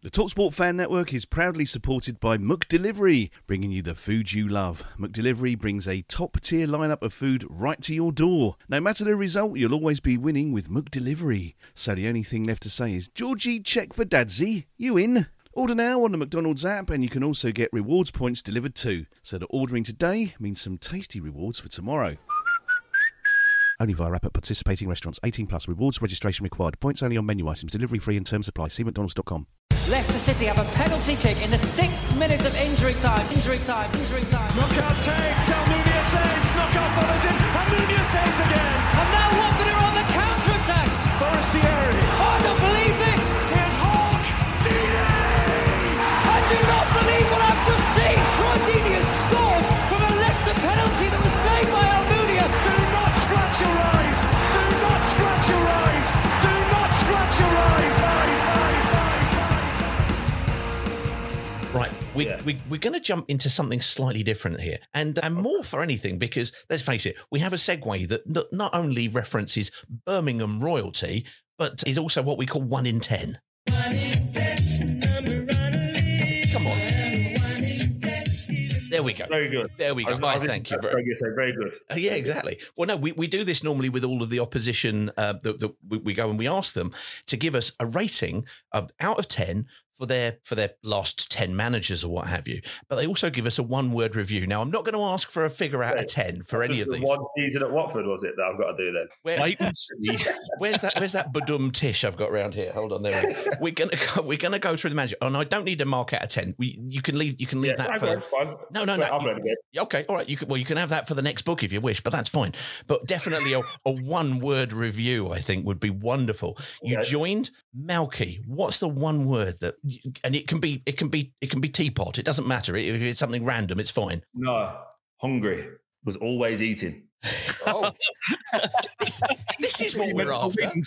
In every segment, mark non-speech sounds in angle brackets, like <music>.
The Talksport Fan Network is proudly supported by McDelivery, bringing you the food you love. McDelivery brings a top tier lineup of food right to your door. No matter the result, you'll always be winning with McDelivery. So the only thing left to say is, Georgie, check for Dadsy. You in? Order now on the McDonald's app, and you can also get rewards points delivered too. So that ordering today means some tasty rewards for tomorrow. Only via app at participating restaurants. 18 plus. Rewards registration required. Points only on menu items. Delivery free and terms apply. See mcdonalds.com. Leicester City have a penalty kick in the sixth minute of injury time. Injury time. Injury time. Knockaert takes, Almunia saves, knockout follows in, Almunia saves again. And now Watford are on the counter attack. Forestieri. Oh, I don't believe this. Here's Hulk. Deeney. I do not believe what I've Right, we, we, we're going to jump into something slightly different here, and and more for anything because let's face it, we have a segue that not, not only references Birmingham royalty, but is also what we call one in ten. Come on, there we go. Very good. There we go. was- I I thank you very was say very good. Uh, yeah, exactly. Well, no, we, we do this normally with all of the opposition uh, that, that we, we go and we ask them to give us a rating of out of ten for their for their last ten managers or what have you. But they also give us a one word review. Now, I'm not going to ask for a figure out of ten for any of these. One season at Watford was it that I've got to do then? Where, Wait and see. <laughs> where's that? Where's that badum tish I've got around here? Hold on, there. we go. <laughs> We're gonna go, we're gonna go through the manager. Oh, no, I don't need a mark out of ten. We you can leave you can leave Yeah, that for got it, it's fine. No, no, no. I've you- read again. Yeah, Okay, all right. You can, well, you can have that for the next book if you wish, but that's fine. But definitely a, a one-word review, I think, would be wonderful. You Okay. joined Malky. What's the one word that? And it can be, it can be, it can be teapot. It doesn't matter if it's something random. It's fine. No, hungry was always eating. Oh, <laughs> this, this is what we're after. <laughs>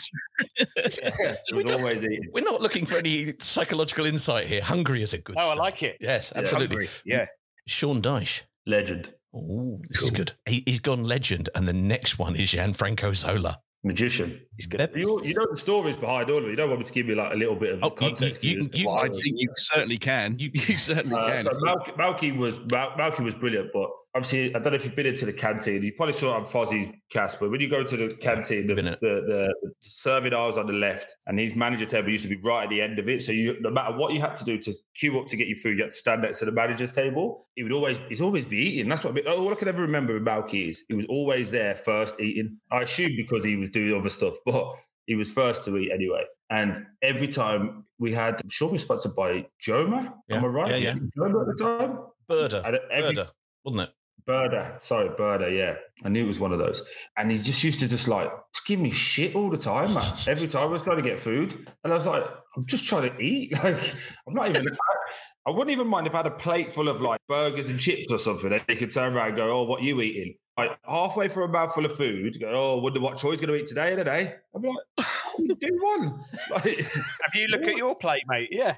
It We was don't- always eating. We're not looking for any psychological insight here. Hungry is a good. Oh, I like it. Yes, absolutely. Hungry. Yeah. Sean Dyche. Legend, Oh, this is good. He, he's gone legend, and the next one is Gianfranco Zola. Magician. He's good. Pep- You, you know the stories behind all of it. You don't want me to give you like a little bit of Oh, context. you- to this, you- I I think you certainly can. You, you certainly Uh, can. but Malky, Malky was Mal- Malky was brilliant, but obviously I don't know if you've been into the canteen. You probably saw it on Fozzie's cast, but when you go to the canteen, the, the, the, the serving aisles on the left, and his manager table used to be right at the end of it. So you, no matter what you had to do to queue up to get your food, you had to stand next to the manager's table. He would always, he's always be eating. That's what oh, all I can ever remember with Malky is he was always there first eating. I assume because he was doing other stuff, <laughs> but he was first to eat anyway. And every time we had, I'm sure we were sponsored by Joma. Yeah, Am I right? yeah, yeah. Joma at the time. And every- Burrda, wasn't it? Burrda, sorry, Burrda, yeah. I knew it was one of those. And he just used to just like just give me shit all the time, man. Every time I was trying to get food. And I was like, I'm just trying to eat. <laughs> Like, I'm not even I wouldn't even mind if I had a plate full of like burgers and chips or something. And they could turn around and go, Oh, what you eating? Like halfway through a mouthful of food, go, Oh, wonder what Troy's gonna eat today today. I'd be like, <laughs> do one. Like, Have you look at your plate, mate? Yeah.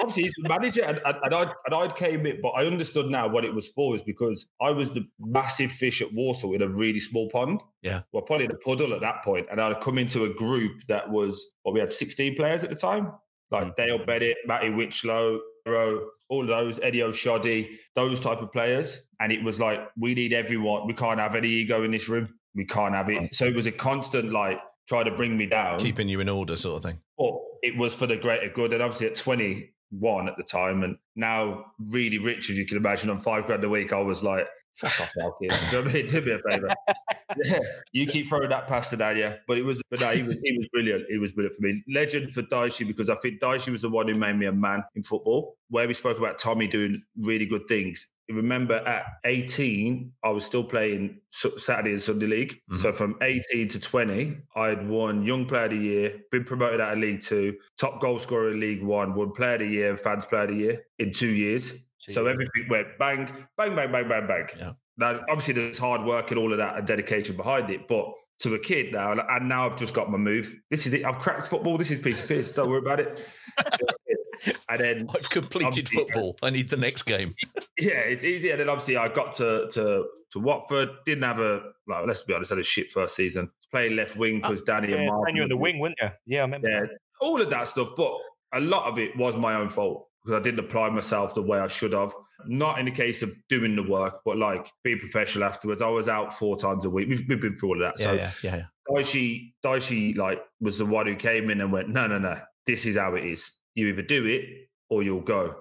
Obviously, he's the manager, and, and, and I and I came in, but I understood now what it was for is because I was the massive fish at Walsall in a really small pond. Yeah. well, probably in a puddle at that point, and I'd come into a group that was well, we had sixteen players at the time, like hmm. Dale Bennett, Matty Whichelow, Ro, all of those, Eddie Oshodi, those type of players, and it was like we need everyone. We can't have any ego in this room. We can't have it. So it was a constant like try to bring me down Keeping you in order, sort of thing. but it was for the greater good. And obviously at 21 at the time, and now really rich, as you can imagine, on five grand a week, I was like, Fuck off now, kid. Do you know I mean? Do me a favour. <laughs> yeah, you keep throwing that past to Dania. But it was, but no, he was, he was brilliant. He was brilliant for me. Legend for Daishi because I think Daishi was the one who made me a man in football. Where we spoke about Tommy doing really good things. Remember, at 18, I was still playing Saturday and Sunday League. Mm-hmm. So from 18 to 20, I had won Young Player of the Year, been promoted out of League Two, top goal scorer in League One, won Player of the Year and Fans Player of the Year in two years. So everything went bang, bang, bang, bang, bang, bang. Yeah. Now, obviously, there's hard work and all of that and dedication behind it, but to a kid now, and- and now I've just got my move. This is it. I've cracked football. This is piece of piss. Don't worry about it. <laughs> and then I've completed uh, football. I need the next game. <laughs> yeah, it's easy. And then obviously I got to to to Watford. Didn't have a like. Let's be honest, had a shit first season. Playing left wing uh, because Danny Yeah, and Mark. and you in the wing, weren't you? Yeah, I remember. Yeah, all of that stuff. But a lot of it was my own fault because I didn't apply myself the way I should have. Not in the case of doing the work, but like being professional afterwards. I was out four times a week. We've, we've been through all of that. Yeah, so yeah, yeah, yeah. Daishi, Daishi, like, was the one who came in and went, no, no, no, this is how it is. You either do it or you'll go.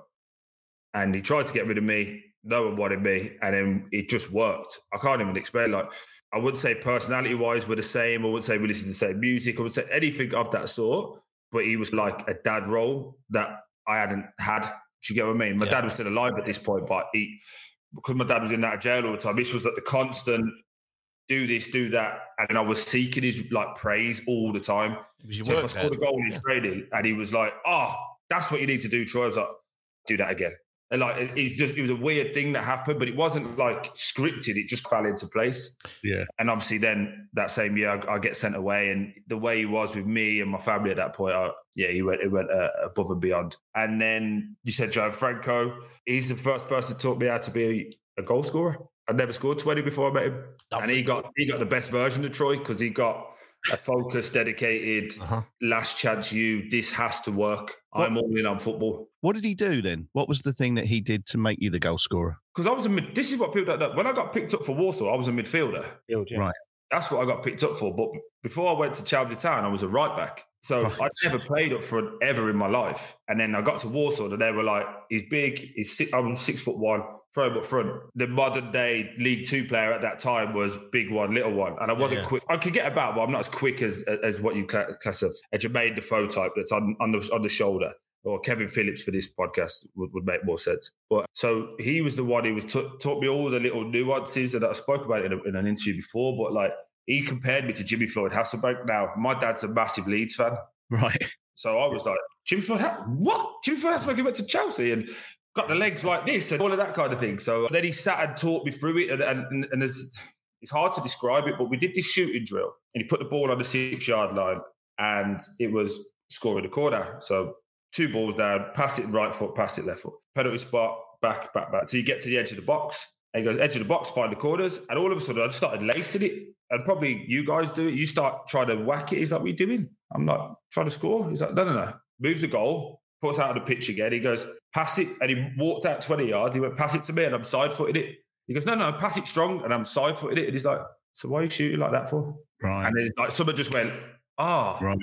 And he tried to get rid of me. No one wanted me. And then it just worked. I can't even explain. Like, I wouldn't say personality wise we're the same. I wouldn't say we listen to the same music. I would say anything of that sort. But he was like a dad role that I hadn't had. Do you get what I mean? My Yeah. dad was still alive at this point, but he, because my dad was in that jail all the time, this was like the constant do this, do that. And I was seeking his like praise all the time. So if I scored a goal in Yeah. training and he was like, oh, that's what you need to do, Troy. I was like, do that again. And like, it, it's just, it was a weird thing that happened, but it wasn't like scripted. It just fell into place. Yeah. And obviously, then that same year, I, I get sent away. And the way he was with me and my family at that point, I, yeah, he went, it went uh, above and beyond. And then you said Gianfranco. He's the first person to taught me how to be a, a goal scorer. I'd never scored 20 before I met him. And he got he got the best version of Troy because he got a focused, dedicated, Uh-huh. last chance you. This has to work. I'm all in on football. What did he do then? What was the thing that he did to make you the goal scorer? Because I was a mid, this is what people don't know. When I got picked up for Walsall, I was a midfielder. Field, yeah. Right. That's what I got picked up for. But before I went to Chelmsley Town, I was a right back. So I'd never played up front ever in my life. And then I got to Walsall, and they were like, he's big, he's six, I'm six foot one, throw him up front. The modern day League Two player at that time was big one, little one. And I wasn't Yeah. quick. I could get about, but I'm not as quick as as what you class of a Jermaine Defoe type that's on, on, the, on the shoulder. Or Kevin Phillips for this podcast would, would make more sense. But so he was the one who was t- taught me all the little nuances, that I spoke about in, a, in an interview before. But like he compared me to Jimmy Floyd Hasselbaink. Now my dad's a massive Leeds fan, Right. so I was like, Jimmy Floyd, Ha- what? Jimmy Floyd Hasselbaink went to Chelsea and got the legs like this and all of that kind of thing. So then he sat and taught me through it, and and, and there's, it's hard to describe it, but we did this shooting drill, and he put the ball on the six yard line, and it was scoring the corner. So two balls down, pass it right foot, pass it left foot, penalty spot, back, back, back. So you get to the edge of the box. And he goes, edge of the box, find the corners. And all of a sudden, I just started lacing it. And probably you guys do it. You start trying to whack it. He's like, what are you doing? I'm like, trying to score. He's like, no, no, no. Moves the goal, puts out of the pitch again. He goes, pass it. And he walked out 20 yards. He went, pass it to me. And I'm side footed it. He goes, no, no, pass it strong. And I'm side footed it. And he's like, so why are you shooting like that for? Right. And then like someone just went, ah, Right.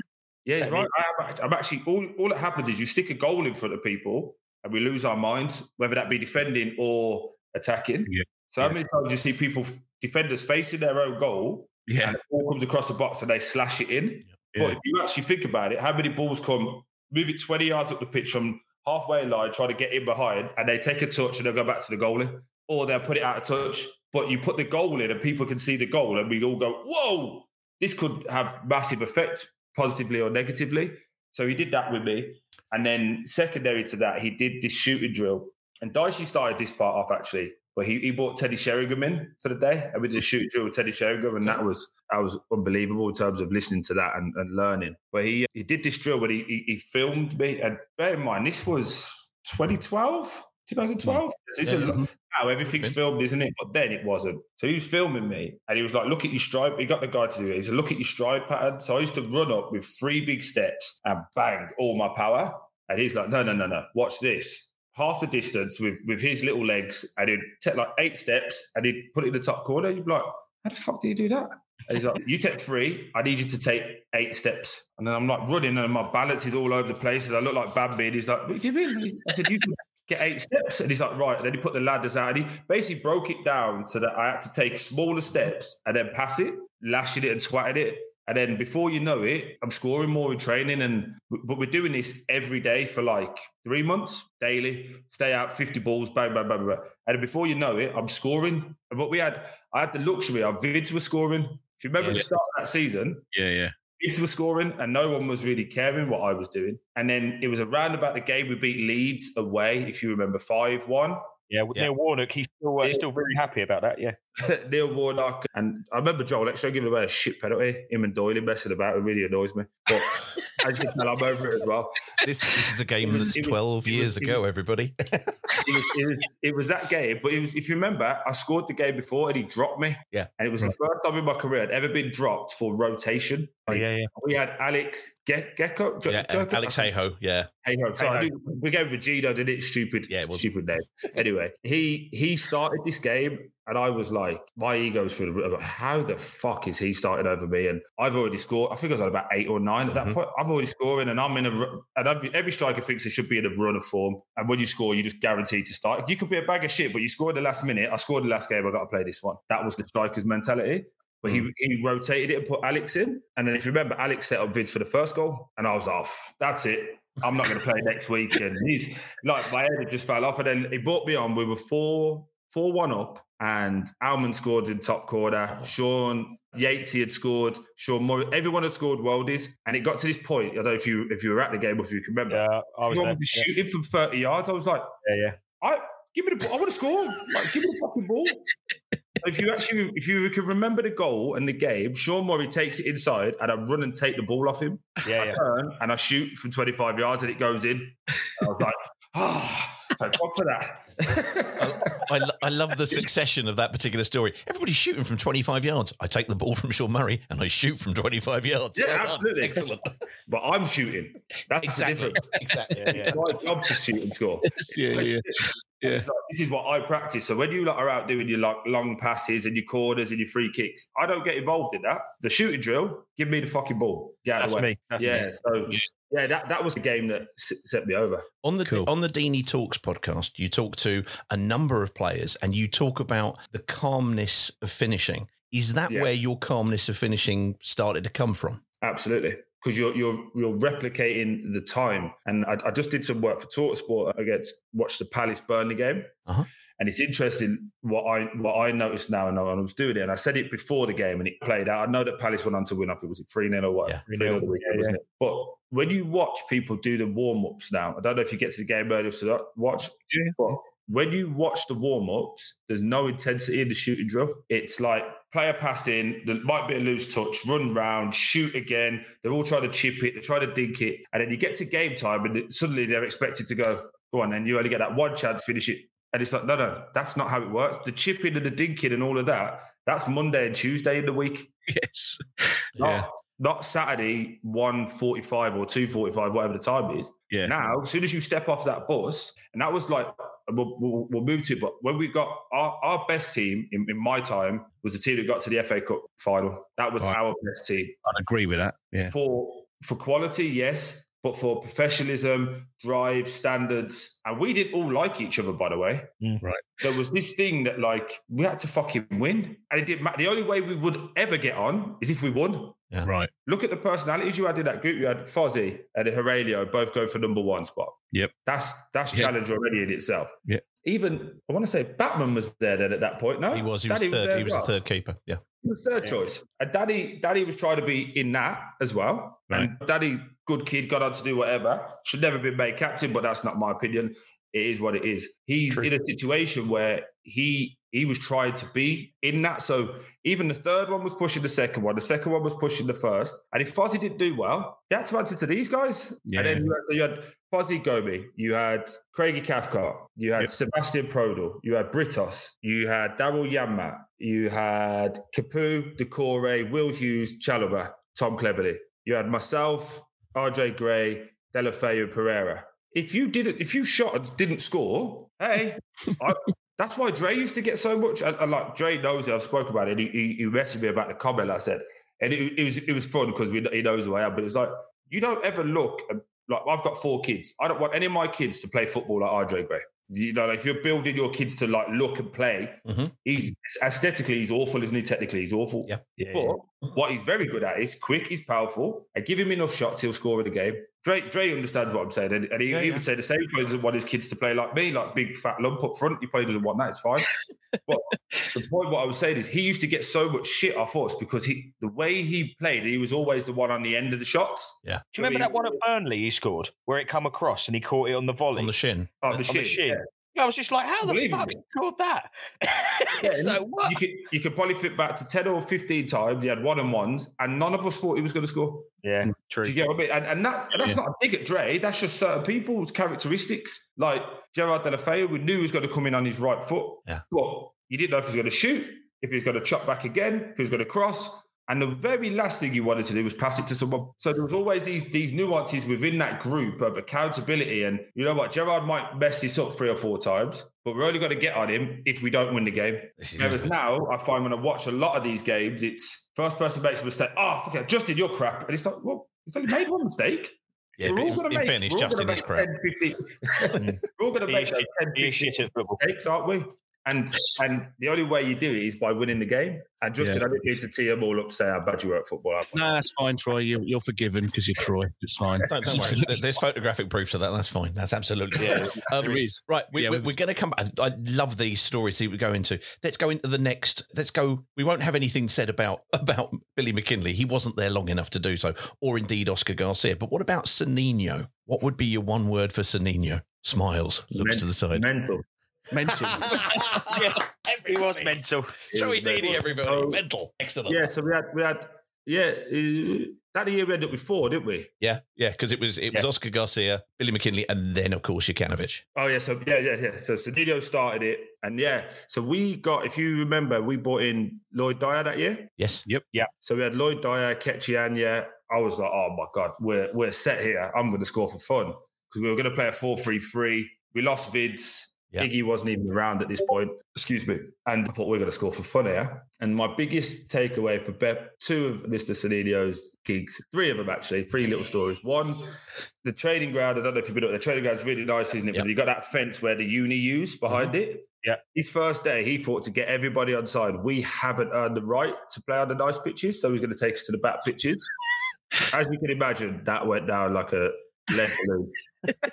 Yeah, he's right. I am, actually all. All that happens is you stick a goal in front of people, and we lose our minds, whether that be defending or attacking. Yeah. So how Yeah. many times do you see people defenders facing their own goal, Yeah. and the ball comes across the box and they slash it in? Yeah. But if you actually think about it, how many balls come move it 20 yards up the pitch from halfway line, try to get in behind, and they take a touch and they'll go back to the goalie, or they'll put it out of touch. But you put the goal in and people can see the goal, and we all go, "Whoa, this could have massive effect, positively or negatively." So he did that with me, and then secondary to that, he did this shooting drill. And Dicey started this part off actually, but he, he brought Teddy Sheringham in for the day, and we did a shooting drill with Teddy Sheringham, and that was that was unbelievable in terms of listening to that and, and learning. But he he did this drill, but he, he he filmed me, and bear in mind this was 2012. 2012. Mm. It's Yeah. lot- mm-hmm. now everything's filmed, isn't it? But then it wasn't. So he was filming me and he was like, look at your stride. He got the guy to do it. He said, look at your stride pattern. So I used to run up with three big steps and bang, all my power. And he's like, no, no, no, no. Watch this. Half the distance with with his little legs, and he'd take like eight steps and he'd put it in the top corner. You'd be like, how the fuck do you do that? And he's like, you take three, I need you to take eight steps. And then I'm like running and my balance is all over the place and I look like Bambi. And he's like, what do you mean? I said, you can, get eight steps. And he's like, right. And then he put the ladders out and he basically broke it down to that I had to take smaller steps and then pass it, lashing it and swatting it. And then before you know it, I'm scoring more in training. And but we're doing this every day for like three months daily. Stay out 50 balls, bang, bang, bang, bang. And before you know it, I'm scoring. And what we had, I had the luxury. Our vids were scoring. If you remember Yeah. the start of that season, Yeah, yeah. Leeds were scoring and no one was really caring what I was doing. And then it was around about the game we beat Leeds away, if you remember, 5 1. Yeah, with Neil Warnock, he's still uh, Yeah. still very happy about that. Yeah. <laughs> Neil Warnock. And I remember Joel actually giving away a shit penalty. Him and Doyle messing about. It really annoys me. But <laughs> as you can tell, I'm over it as well. This, this is a game was- that's it was- 12 was- years it ago, was- everybody. <laughs> It was, it, was, it was that game. But it was, if you remember, I scored the game before and he dropped me. Yeah. And it was the first time in my career I'd ever been dropped for rotation. Oh yeah, yeah. We had Alex Ge- Gecko. yeah, uh, Alex Geijo, yeah. Hey, ho, sorry, Hey, knew- we gave Vegeta, did it? Stupid, Yeah, it was. stupid name. Anyway, he he started this game, and I was like, my ego's through the roof. How the fuck is he starting over me? And I've already scored. I think I was at about eight or 9 at that Mhm. point. I've already scoring, and I'm in a. And I've, every striker thinks they should be in a run of form. And when you score, you just guaranteed to start. You could be a bag of shit, but you scored the last minute. I scored the last game. I got to play this one. That was the striker's mentality. But he, he rotated it and put Alex in. And then if you remember, Alex set up vids for the first goal. And I was off. That's it. I'm not going to play next week. And he's like, my head just fell off. And then he brought me on. We were 4 4 1 up. And Almen scored in top corner. Sean Yatesy had scored. Sean Murray. Everyone had scored worldies. And it got to this point. I don't know if you if you were at the game or if you can remember. Yeah, I was there. was Yeah, shooting from 30 yards. I was like, yeah, yeah. I give me the ball. I want to score. Like, give me the fucking ball. So if you actually, if you can remember the goal and the game, Sean Murray takes it inside, and I run and take the ball off him. Yeah, I yeah. turn and I shoot from 25 yards, and it goes in. I was like, ah, thank God for that. <laughs> I, lo- I love the succession of that particular story. Everybody's shooting from 25 yards. I take the ball from Sean Murray and I shoot from 25 yards. Yeah, Well done. absolutely. Excellent. but I'm shooting. That's Exactly. the difference. exactly. Yeah, yeah. It's my job to shoot and score. yeah, yeah. Yeah. It's like, this is what I practice. So when you like, are out doing your like long passes and your corners and your free kicks, I don't get involved in that. The shooting drill, give me the fucking ball. Get out That's of the way. me. That's yeah. me. So yeah, that, that was the game that s- set me over. On the Cool. on the Deeney Talks podcast, you talk to a number of players and you talk about the calmness of finishing. Is that Yeah. where your calmness of finishing started to come from? Absolutely. Because you're you're you're replicating the time. And I, I just did some work for Talksport against watch the Palace Burnley game. Uh-huh. And it's interesting what I what I noticed now and I was doing it. And I said it before the game and it played out. I know that Palace went on to win. I think it was it 3 0 or what? Yeah. 3 0 the weekend, yeah, wasn't it? But when you watch people do the warm ups now, I don't know if you get to the game early to watch, Yeah. but when you watch the warm ups, there's no intensity in the shooting drill. It's like player passing, there might be a loose touch, run round, shoot again. They're all trying to chip it, they try to dink it. And then you get to game time and suddenly they're expected to go, go on, and you only get that one chance to finish it. And it's like, no, no, that's not how it works. The chipping and the dinking and all of that, that's Monday and Tuesday in the week. <laughs> Yes. Not, Yeah. not Saturday, 145 or 245, whatever the time is. Yeah. Now, as soon as you step off that bus, and that was like, we'll, we'll, we'll move to it, but when we got our, our best team in, in my time was the team that got to the FA Cup final. That was Right. our best team. I'd agree with that. Yeah. For for quality, yes, but for professionalism, drive, standards, and we didn't all like each other, by the way. Mm, right. There was this thing that like we had to fucking win, and it didn't matter. The only way we would ever get on is if we won. Right. Look at the personalities you had in that group. You had Fozzie and Heurelho both go for number one spot. Yep. That's that's Yeah. challenge already in itself. Yeah. Even I want to say Batman was there then at that point. No, He was. He was third. there He as was the third keeper. Yeah. He was third choice. And Daddy, Daddy was trying to be in that as well. And Daddy, good kid, got on to do whatever. Should never been made captain, but that's not my opinion. It is what it is. He's True. in a situation where he he was trying to be in that. So even the third one was pushing the second one. The second one was pushing the first. And if Fozzie didn't do well, they had to answer to these guys. Yeah. And then you had, so you had Fozzie Gomi, you had Craigie Cathcart, you had Yep. Sebastian Prödl, you had Britos, you had Daryl Janmaat, you had Capoue, Doucouré, Will Hughes, Chalobah, Tom Cleverley. You had myself, RJ Gray, Deulofeu, Pereyra. If you didn't, if you shot and didn't score, hey, I, that's why Dre used to get so much. And, and like Dre knows it. I've spoken about it. He, he, he messaged me about the comment I said, and it, it was it was fun because he knows who I am. But it's like you don't ever look. Like I've got four kids. I don't want any of my kids to play football like RJ Gray. You know, if you're building your kids to like look and play, Mhm. he's aesthetically he's awful, isn't he? Technically, he's awful. Yeah. Yeah, But what he's very good at is quick, he's powerful, I give him enough shots, he'll score in the game. Dre, Dre understands what I'm saying, and, and he Yeah, even yeah. said the same. He doesn't want his kids to play like me, like big fat lump up front. He probably doesn't want that. It's fine. <laughs> but the point, what I was saying is, he used to get so much shit off us because he, the way he played, he was always the one on the end of the shots. Yeah. Do you remember that one at Burnley he scored where it come across and he caught it on the volley? on the shin. Oh, the on shit. the shin. yeah. Yeah, I was just like, how the Unbelievable. fuck he scored that? <laughs> Yeah, it's like, what? You could you could probably fit back to ten or fifteen times. He had one on ones, and none of us thought he was going to score. Yeah, mm. true. Do you get what I mean? And, and that's and that's not a dig at Dre. That's just certain people's characteristics. Like Gerard Deulofeu, we knew he was going to come in on his right foot. Yeah. But you didn't know if he was going to shoot, if he was going to chop back again, if he was going to cross. And the very last thing he wanted to do was pass it to someone. So there was always these these nuances within that group of accountability. And you know what? Gerard might mess this up three or four times, but we're only going to get on him if we don't win the game. This Whereas good. now, I find when I watch a lot of these games, it's first person makes a mistake. Oh, fuck it, Justin, you're crap. And it's like, well, he's only made one mistake. Yeah, We're but all in, gonna in make- fairness, we're all Justin gonna is make crap. 10, 15 <laughs> mm. we're all going to make is 10, He 15 shit at football. mistakes, aren't we? And and the only way you do it is by winning the game. And Justin, I didn't need to tee them all up to say how bad you were at football. No, that's fine, Troy. You, you're forgiven because you're Troy. It's fine. Don't, don't worry. There's photographic proof of that. That's fine. That's absolutely Yeah, fine. Um, there is. Right, we, Yeah, we, we- we're going to come back. I love these stories that we go into. Let's go into the next. Let's go. We won't have anything said about <laughs> about Billy McKinlay. He wasn't there long enough to do so, or indeed Oscar Garcia. But what about Sannino? What would be your one word for Sannino? Smiles, looks to the side. Mental. Mental. <laughs> yeah, he was mental. Joey Deeney, everybody. Oh. Mental. Excellent. Yeah, so we had we had yeah. Uh, that year we ended up with four, didn't we? Yeah, yeah, because it was it was Yeah. Oscar Garcia, Billy McKinlay, and then of course Jokanovic. Oh yeah, so yeah, yeah, yeah. So Sannino started it, and yeah, so we got. If you remember, we brought in Lloyd Dyer that year. Yes. Yep. Yeah. So we had Lloyd Dyer, Ikechi Anya. I was like, oh my god, we're we're set here. I'm going to score for fun because we were going to play a four-three-three. We lost Vids. Yeah. Iggy wasn't even around at this point. Excuse me. And I thought we are going to score for fun here. And my biggest takeaway for Pep, two of Mr. Sannino's gigs, three of them actually, three little stories. One, the training ground. I don't know if you've been up. The training ground's really nice, isn't it? Yeah. But you got that fence where the uni use behind mm-hmm. it. Yeah. His first day, he thought to get everybody on side. We haven't earned the right to play on the nice pitches, so he's going to take us to the back pitches. As you can imagine, that went down like a lead balloon.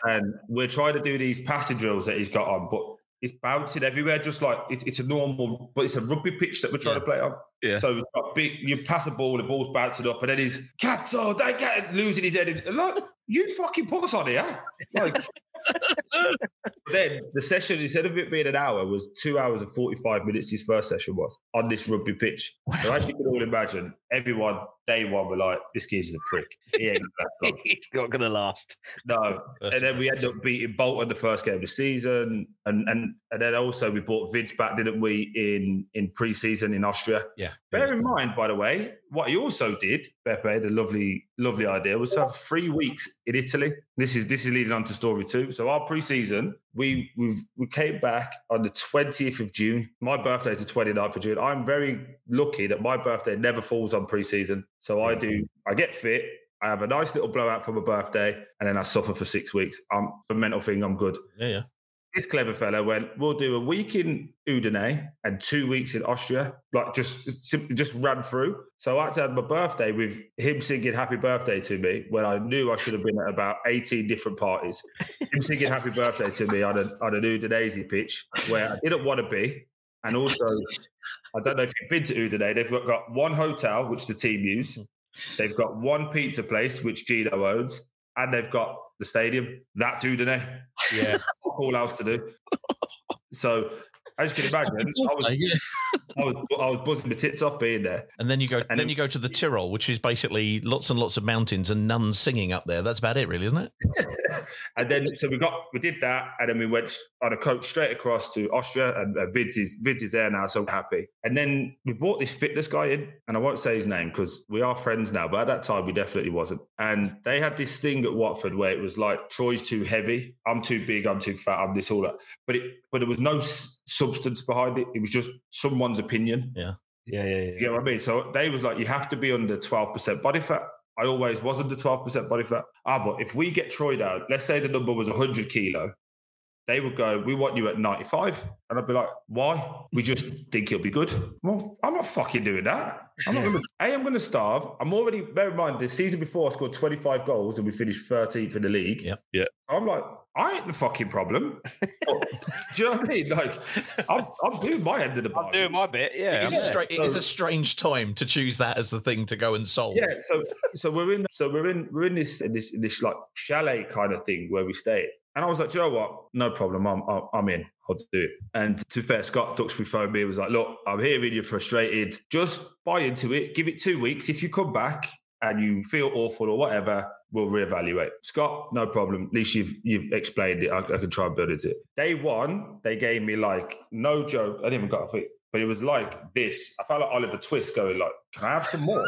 and um, we're trying to do these passing drills that he's got on, but it's bouncing everywhere, just like it's, it's a normal, but it's a rugby pitch that we're trying Yeah. to play on. Yeah. So it's got big, you pass a ball, the ball's bouncing up, and then he's Cazzo, they get it," losing his head. And, like, you fucking put us on here. Like, <laughs> then the session, instead of it being an hour, was two hours and 45 minutes. His first session was on this rugby pitch. So as you can all imagine, everyone, day one, were like, this kid's a prick. He ain't gonna. <laughs> He's not going to last. No. First and then we end up beating Bolton the first game of the season. And and and then also we bought Vids back, didn't we, in in pre-season in Austria. Yeah. Bear in mind, by the way, what he also did, Beppe, the lovely, lovely idea, was to have three weeks in Italy. This is this is leading on to story two. So our pre-season, we we we came back on the 20th of June. My birthday is the 29th of June. I'm very lucky that my birthday never falls on pre-season. So I do I get fit, I have a nice little blowout for my birthday, and then I suffer for six weeks. I'm a mental thing, I'm good. Yeah, yeah. This clever fellow went, we'll do a week in Udine and two weeks in Austria, like just just ran through. So I had to have my birthday with him singing happy birthday to me when I knew I should have been at about 18 different parties. him singing happy birthday to me on, a, on an Udinese pitch where I didn't want to be. And also, I don't know if you've been to Udine, they've got, got one hotel, which the team use. They've got one pizza place, which Gino owns, and they've got the stadium. That's Udine. Yeah. <laughs> All else to do. So, as you can imagine, I was. I was, I was buzzing my tits off being there. And then you go And then you go to the Tyrol, which is basically lots and lots of mountains and nuns singing up there. That's about it, really, isn't it? <laughs> and then, so we got, we did that, and then we went on a coach straight across to Austria, and uh, Vids is Vids is there now, so happy. And then we brought this fitness guy in, and I won't say his name because we are friends now, but at that time we definitely wasn't. And they had this thing at Watford where it was like Troy's too heavy, I'm too big, I'm too fat, I'm this all that. But it, but there was no substance behind it. It was just someone's opinion. Yeah, yeah, yeah. You get what I mean? So they was like, you have to be under 12% body fat. I always was under 12% body fat. Ah, but if we get Troy down, let's say the number was 100 kilo, they would go, "We want you at 95," and I'd be like, "Why? We just think it'll be good." Well, I'm not fucking doing that. I'm not gonna, a, I'm going to starve. I'm already. Bear in mind, the season before I scored 25 goals and we finished 13th in the league. Yep. Yeah. I'm like, I ain't the fucking problem. <laughs> Do you know what I mean? Like, I'm, I'm doing my end of the I'm bargain. doing my bit. Yeah. It is, I'm- a stra- it is so- a strange time to choose that as the thing to go and solve. Yeah, so so we're in so we're in we're in this this this like chalet kind of thing where we stay. And I was like, "Do you know what? No problem. I'm I'm, in. I'll do it. And to fair, Scott Duxbury phoned me. and was like, look, I'm hearing you're frustrated. Just buy into it. Give it two weeks. If you come back and you feel awful or whatever, we'll reevaluate. Scott, no problem. At least you've you've explained it. I, I can try and build into it. Day one, they gave me like no joke. I didn't even got a feet, but it was like this. I felt like Oliver Twist going like, "Can I have some more?"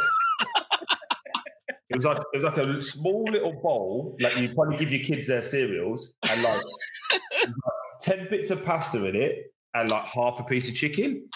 It was like it was like a small little bowl, like you probably give your kids their cereals, and like, <laughs> ten bits of pasta in it, and like half a piece of chicken.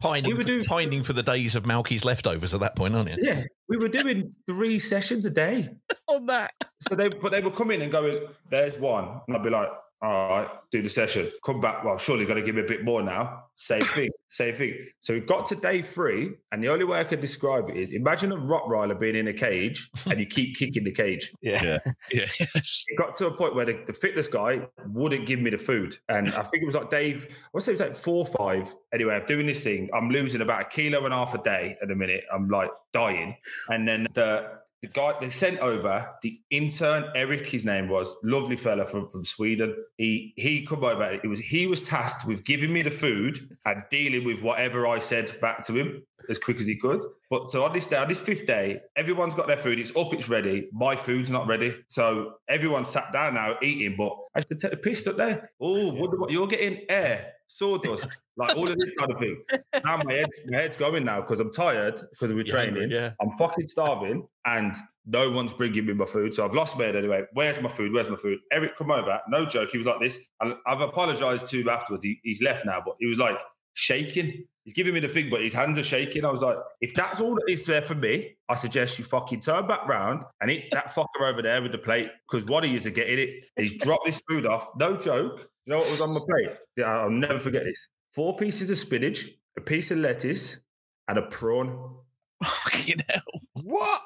Pining, We were for, doing- pining for the days of Malky's leftovers at that point, aren't you? Yeah, we were doing three sessions a day. <laughs> On that. So they, but they would come in and go, "There's one," and I'd be like, "All right, do the session. Come back. Well, surely got to give me a bit more now. Same <laughs> thing, same thing." So we got to day three, and the only way I could describe it is: imagine a Rottweiler being in a cage, and you keep kicking the cage. <laughs> Yeah. yeah. It got to a point where the, the fitness guy wouldn't give me the food. And I think it was like Dave, I want to say it was like four or five. Anyway, I'm doing this thing. I'm losing about a kilo and a half a day at the minute. I'm like dying. And then the the guy they sent over, the intern, Eric, his name was, lovely fella from, from Sweden. He he come over. It was he was tasked with giving me the food and dealing with whatever I said back to him as quick as he could. But so on this day, on this fifth day, everyone's got their food. It's up, it's ready. My food's not ready. So everyone's sat down now eating. But I should take the piss up there. Oh, what you're getting air, sawdust, like all of this kind of thing. <laughs> Now my head's my head's going now because I'm tired because we're You're hungry, training. yeah. I'm fucking starving and no one's bringing me my food. So I've lost my head anyway. Where's my food? Where's my food? Eric come over. No joke. He was like this. And I've apologized to him afterwards. He, he's left now, but he was like shaking. He's giving me the thing, but his hands are shaking. I was like, if that's all that is there for me, I suggest you fucking turn back round and eat that fucker over there with the plate because what he is are getting it. And he's dropped this food off. No joke. You know what was on my plate? Yeah, I'll never forget this. Four pieces of spinach, a piece of lettuce, and a prawn. <laughs> Fucking hell. What?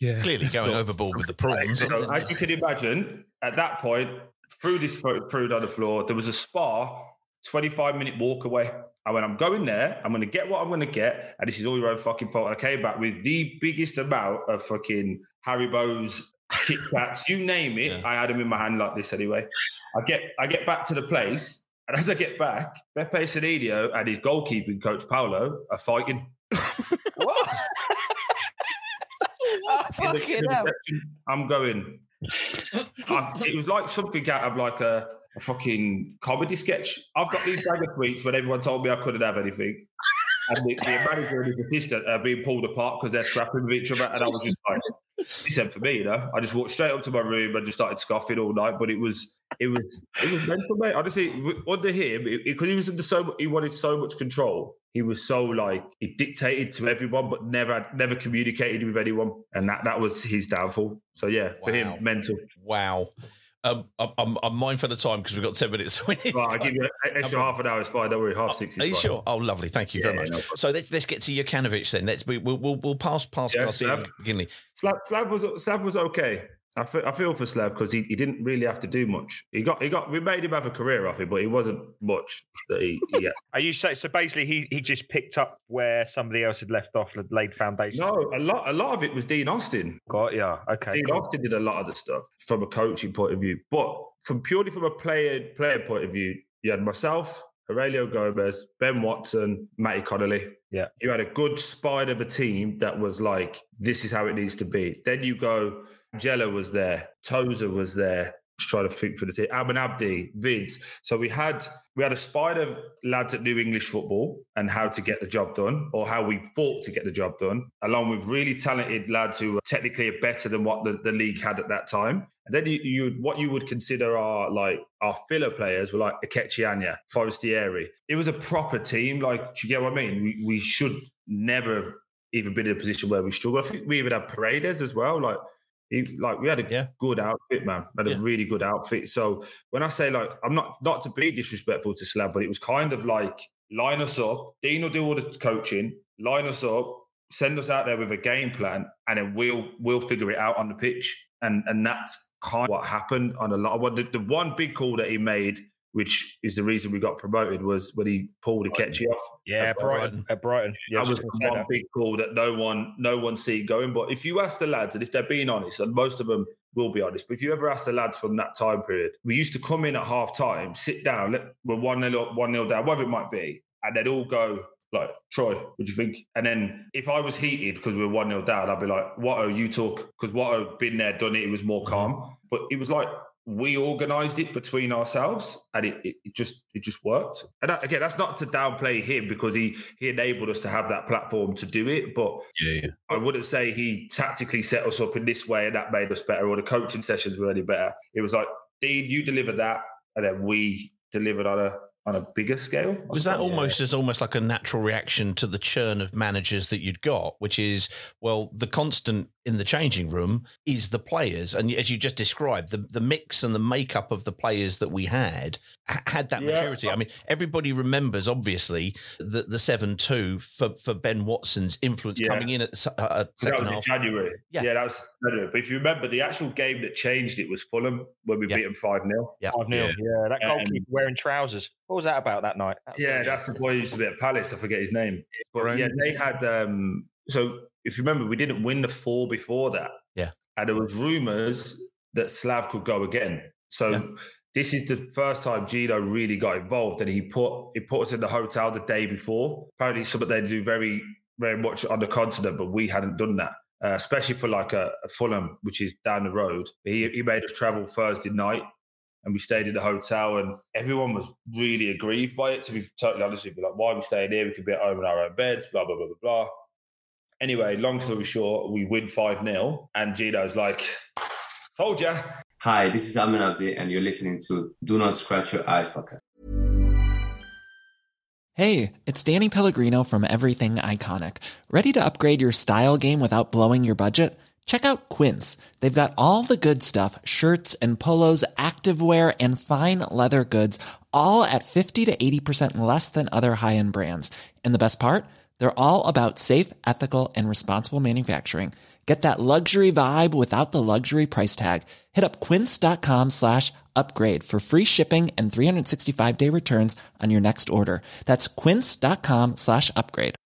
Yeah. Clearly that's going not- overboard with the prawns. So as you can imagine, at that point, threw this food on the floor. There was a spa, 25 minute walk away. And when I'm going there, I'm going to get what I'm going to get. And this is all your own fucking fault. And I came back with the biggest amount of fucking Haribo's, <laughs> Kit Kats, you name it. Yeah. I had them in my hand like this anyway. I get I get back to the place. And as I get back, Beppe Sannino and his goalkeeping coach, Paolo, are fighting. <laughs> What? Oh, <laughs> the- the I'm going. I- it was like something out of like a, a fucking comedy sketch. I've got these bag of <laughs> tweets when everyone told me I couldn't have anything. And the, the manager and his assistant are being pulled apart because they're scrapping with each other. And I was just like, he said for me, you know, I just walked straight up to my room and just started scoffing all night. But it was, it was, it was mental, mate. Honestly, under him, because he was under so, he wanted so much control. He was so like he dictated to everyone, but never, never communicated with anyone, and that that was his downfall. So yeah, for him, mental. Wow. Um, I'm, I'm, mindful of the time because we've got 10 minutes. <laughs> Right, I'll give you an extra half an hour. It's fine. Don't worry, half six. Is Are you fine. sure? Oh, lovely. Thank you very Yeah, much. no so let's let's get to Jokanovic then. Let's we, we'll, we'll we'll pass past Yeah, Garcia Slav. Slav, Slav was Slav was okay. I feel, I feel for Slav because he, he didn't really have to do much. He got he got we made him have a career off it, but he wasn't much that he, he. <laughs> Are you saying so? Basically, he he just picked up where somebody else had left off, laid foundation. No, a lot a lot of it was Dean Austin. Got yeah. Okay. Dean cool. Austin did a lot of the stuff from a coaching point of view, but from purely from a player player point of view, you had myself, Heurelho Gomes, Ben Watson, Matty Connolly. Yeah. You had a good spine of a team that was like, this is how it needs to be. Then you go, Jello was there, Tőzsér was there. Just trying to think for the team. Almen Abdi, Vince. So we had we had a spine of lads that knew English football and how to get the job done, or how we fought to get the job done, along with really talented lads who were technically better than what the, the league had at that time. And then you, you what you would consider our like our filler players were like Ikechi Anya, Forestieri. It was a proper team. Like, do you get what I mean? We, we should never have even been in a position where we struggle. I think we even had Paredes as well. Like He, like we had a Yeah. good outfit, man. We had Yeah. a really good outfit. So when I say like, I'm not not to be disrespectful to Slav, but it was kind of like line us up. Dean will do all the coaching, line us up, send us out there with a game plan, and then we'll we'll figure it out on the pitch. And and that's kind of what happened on a lot of what the, the one big call that he made, which is the reason we got promoted, was when he pulled the catchy off. Yeah, at Brighton. At Brighton. Yeah, that was was the gonna say one that. big call that no one no one see going. But if you ask the lads, and if they're being honest, and most of them will be honest, but if you ever ask the lads from that time period, we used to come in at half time, sit down, let, we're one nil up, one nil down, whatever it might be, and they'd all go. Like Troy, what do you think? And then if I was heated because we were one 0 down, I'd be like, "What "Watto, you talk," because Watto been there, done it. It was more calm, mm-hmm. but it was like we organised it between ourselves, and it, it, it just it just worked. And that, again, that's not to downplay him because he he enabled us to have that platform to do it. But Yeah, yeah. I wouldn't say he tactically set us up in this way and that made us better, or the coaching sessions were any better. It was like, Dean, you delivered that, and then we delivered on a on a bigger scale. I Was that suppose. almost as almost like a natural reaction to the churn of managers that you'd got, which is well, the constant in the changing room is the players, and as you just described, the the mix and the makeup of the players that we had had that Yeah. maturity. I mean, everybody remembers obviously the the seven two for for Ben Watson's influence Yeah. coming in at, uh, at that second was half. in January. Yeah. Yeah. that was January. But if you remember, the actual game that changed it was Fulham when we Yeah. beat them 5 0. Yeah. 5 0. Yeah. that Um, goalkeeper wearing trousers. What was that about that night? That Yeah, that's the boy who used to be at Palace. I forget his name. But yeah, they had. um So if you remember, we didn't win the four before that. Yeah. And there was rumours that Slav could go again. So Yeah. this is the first time Gino really got involved, and he put he put us in the hotel the day before. Apparently, something they do very very much on the continent, but we hadn't done that. Uh, especially for like a, a Fulham, which is down the road. He, he made us travel Thursday night and we stayed in the hotel and everyone was really aggrieved by it to be totally honest with you like why are we staying here we could be at home in our own beds blah blah blah blah blah anyway long story short we win 5-0 and Gino's like told ya Hi, this is Almen Abdi, and you're listening to Do Not Scratch Your Eyes podcast. Hey, it's Danny Pellegrino from Everything Iconic. Ready to upgrade your style game without blowing your budget? Check out Quince. They've got all the good stuff shirts and polos, activewear, and fine leather goods, all at 50 to 80% less than other high end brands. And the best part? They're all about safe, ethical, and responsible manufacturing. Get that luxury vibe without the luxury price tag. Hit up quince.com slash upgrade for free shipping and 365 day returns on your next order. That's quince.com slash upgrade.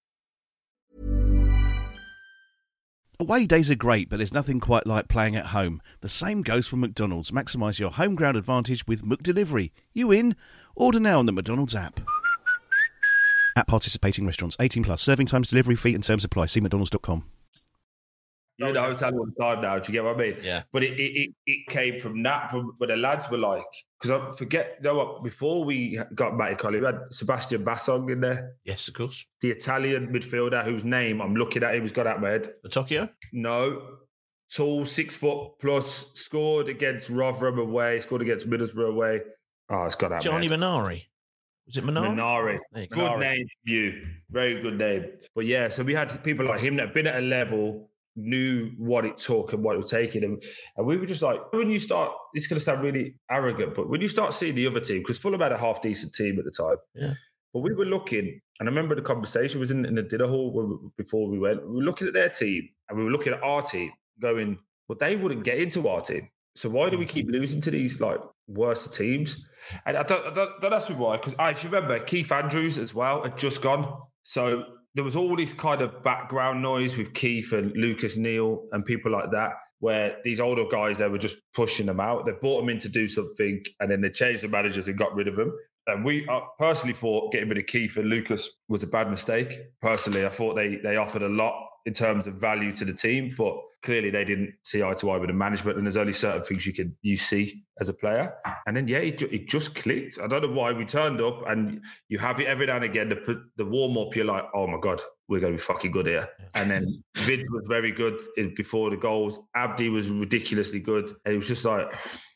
Away days are great, but there's nothing quite like playing at home. The same goes for McDonald's. Maximise your home ground advantage with McDelivery. You in? Order now on the McDonald's app. At participating restaurants, 18 plus, serving times, delivery fee, and terms apply. See McDonald's.com. you're in the hotel all the time now do you get what I mean Yeah. but it, it, it, it came from that from where the lads were like because I forget you know what before we got Matty Colley we had Sebastian Bassong in there Yes, of course. the Italian midfielder whose name I'm looking at him, he's got out of my head. The Tokyo. No. Tall, six foot plus, scored against Rotherham away, scored against Middlesbrough away. Oh, it's got out Johnny head. Was it Minari? Minari. There you go. Good Minari. name for you. Very good name. But yeah, so we had people like him that had been at a level, knew what it took and what it was taking. And, and we were just like, when you start, it's going to sound really arrogant, but when you start seeing the other team, because Fulham had a half decent team at the time. Yeah. But we were looking, and I remember the conversation was in, in the dinner hall we- before we went. We were looking at their team and we were looking at our team, going, well, they wouldn't get into our team. So why do we mm. keep losing to these like worse teams? And I don't, I don't, don't ask me why, because I ah, if you remember Keith Andrews as well had just gone. So there was all this kind of background noise with Keith and Lucas Neill and people like that, where these older guys they were just pushing them out. They brought them in to do something, and then they changed the managers and got rid of them. And we I personally thought getting rid of Keith and Lucas was a bad mistake. Personally, I thought they they offered a lot in terms of value to the team, but clearly they didn't see eye to eye with the management. And there's only certain things you can you see as a player. And then yeah, it, it just clicked. I don't know why we turned up, and you have it every now and again. The put the warm up, you're like, oh my god, we're going to be fucking good here. And then <laughs> Vince was very good before the goals. Abdi was ridiculously good. And it was just like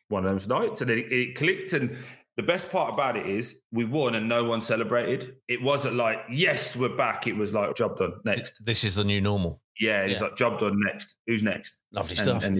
one of those nights, and it, it clicked and. The best part about it is we won and no one celebrated. It wasn't like, yes, we're back. It was like, job done. Next. This is the new normal. Yeah, it's Yeah. like, job done. Next. Who's next? Lovely And- stuff. and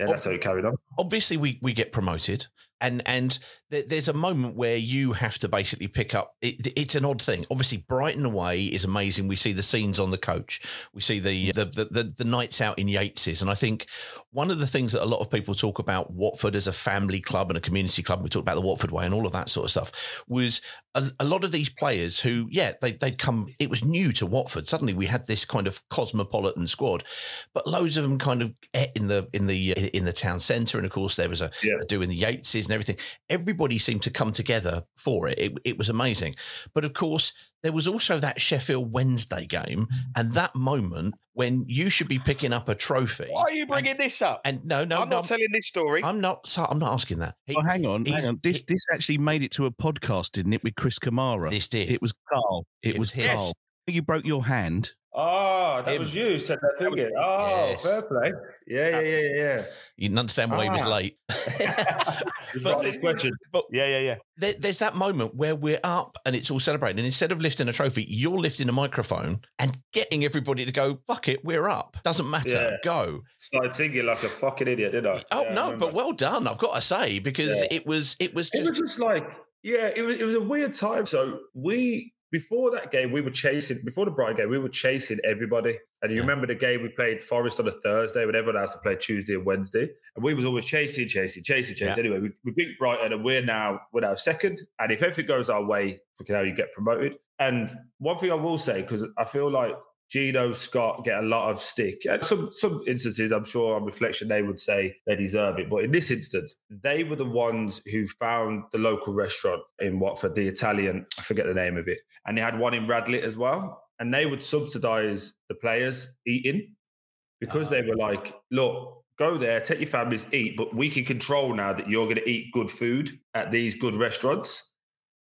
yeah, that's how it carried on. obviously we we get promoted and and th- there's a moment where you have to basically pick up it, it's an odd thing. Obviously brighton away is amazing. We see the scenes on the coach. We see the mm. the, the the the nights out in yates's and i think one of the things that a lot of people talk about watford as a family club and a community club we talk about the watford way and all of that sort of stuff was a, a lot of these players who yeah they, they'd come it was new to watford. Suddenly we had this kind of cosmopolitan squad but loads of them kind of in the in the in the town centre. And of course there was a, a doing the yates's and everything everybody seemed to come together for it. it it was amazing but of course there was also that sheffield wednesday game mm. and that moment when you should be picking up a trophy Why are you bringing this up? and no no I'm no not telling this story. i'm not so i'm not asking that He- Oh, hang on, hang on. This this actually made it to a podcast, didn't it, with Chris Kamara? This did. It was Carl. It, It was was him. Carl. You broke your hand. Oh, that Him. was you who said that thing. again. Oh, Yes. fair play. Yeah, yeah, yeah, yeah. you didn't understand why he was Ah. late <laughs> this question. but yeah, yeah, yeah. there, there's that moment where we're up and it's all celebrating. And instead of lifting a trophy, you're lifting a microphone and getting everybody to go, fuck it, we're up. Doesn't matter. Yeah. Go. Started singing like a fucking idiot, didn't I? Oh Yeah, no, remember. but well done. I've got to say, because Yeah. it was it was It just was just like, yeah, it was it was a weird time. So we before that game, we were chasing before the Brighton game, we were chasing everybody. And you remember the game we played Forest on a Thursday when everyone else had played Tuesday and Wednesday. And we was always chasing, chasing, chasing, chasing. Yeah. Anyway, we, we beat Brighton and we're now we're now second. And if everything goes our way, fucking hell, you get promoted. And one thing I will say, because I feel like Gino, Scott get a lot of stick. And some some instances, I'm sure on reflection, they would say they deserve it. But in this instance, they were the ones who found the local restaurant in Watford, the Italian, I forget the name of it. And they had one in Radlett as well. And they would subsidize the players eating because they were like, look, go there, take your families, eat, but we can control now that you're going to eat good food at these good restaurants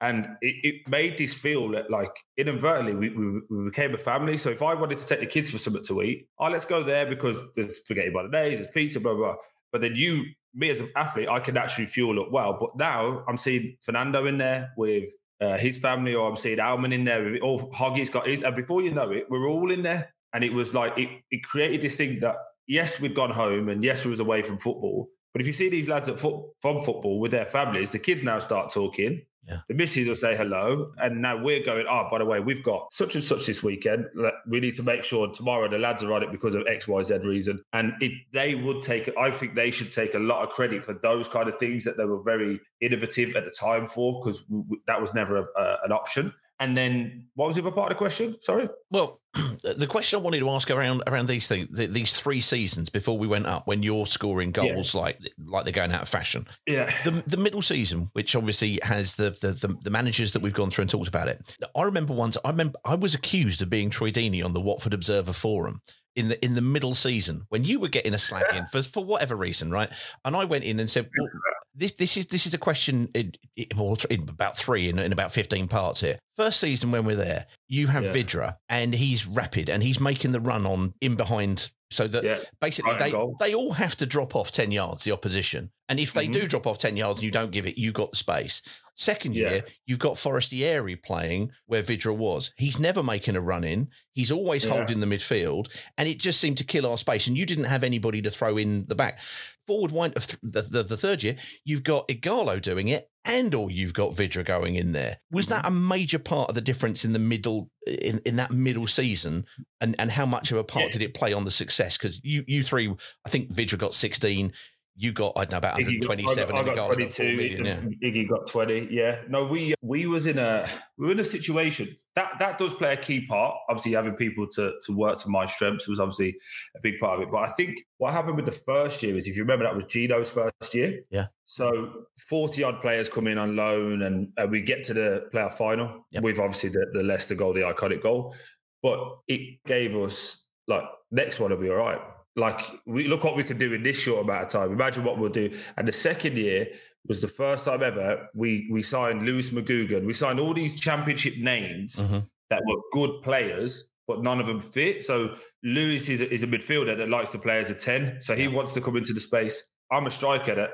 and it, it made this feel that like inadvertently we, we, we became a family. So if I wanted to take the kids for something to eat, oh let's go there because there's spaghetti bolognese, there's pizza, blah blah. But then you, me as an athlete, I can actually fuel up well. But now I'm seeing Fernando in there with uh, his family, or I'm seeing Almen in there. With, or Hoggy's got his, and before you know it, we're all in there. And it was like it, it created this thing that yes, we'd gone home, and yes, we was away from football. But if you see these lads at foot, from football with their families, the kids now start talking. Yeah. The missus will say hello, and now we're going. Oh, by the way, we've got such and such this weekend. We need to make sure tomorrow the lads are on it because of X, Y, Z reason. And it, they would take. I think they should take a lot of credit for those kind of things that they were very innovative at the time for, because that was never a, a, an option. And then what was the other part of the question? Sorry. Well, <clears throat> the question I wanted to ask around around these things, th- these three seasons before we went up, when you're scoring goals like like they're going out of fashion. Yeah. The the middle season, which obviously has the, the the the managers that we've gone through and talked about it. I remember once. I remember I was accused of being Troy Deeney on the Watford Observer forum. In the in the middle season, when you were getting a slag <laughs> in for for whatever reason, right? And I went in and said, well, "This this is this is a question in, in, about three in, in about fifteen parts here." First season when we're there, you have Yeah. Vydra, and he's rapid, and he's making the run on in behind, so that Yeah. basically they goal. they all have to drop off ten yards. The opposition, and if they Mhm. do drop off ten yards and you don't give it, you got the space. Second year, Yeah. you've got Forestieri playing where Vydra was. He's never making a run in. He's always Yeah. holding the midfield, and it just seemed to kill our space. And you didn't have anybody to throw in the back. Forward wind of th- the, the, the third year, you've got Ighalo doing it, and or you've got Vydra going in there. Was that a major part of the difference in the middle in, in that middle season, and and how much of a part Yeah. did it play on the success? Because you you three, I think Vydra got sixteen. You got I don't know about Iggy got- 127 I got, I got Ighalo got 4 million. Yeah. Iggy got 20. Yeah. No, we we was in a we were in a situation that that does play a key part. Obviously, having people to to work to my strengths was obviously a big part of it. But I think what happened with the first year is, if you remember, that was Gino's first year. Yeah. So 40 odd players come in on loan, and uh, we get to the playoff final Yep. with obviously the, the Leicester goal, the iconic goal. But it gave us like next one will be all right. Like we look what we could do in this short amount of time. Imagine what we'll do. And the second year was the first time ever we we signed Lewis McGugan. We signed all these championship names Mhm. that were good players, but none of them fit. So Lewis is a, is a midfielder that likes to play as a ten. So he wants to come into the space. I'm a striker that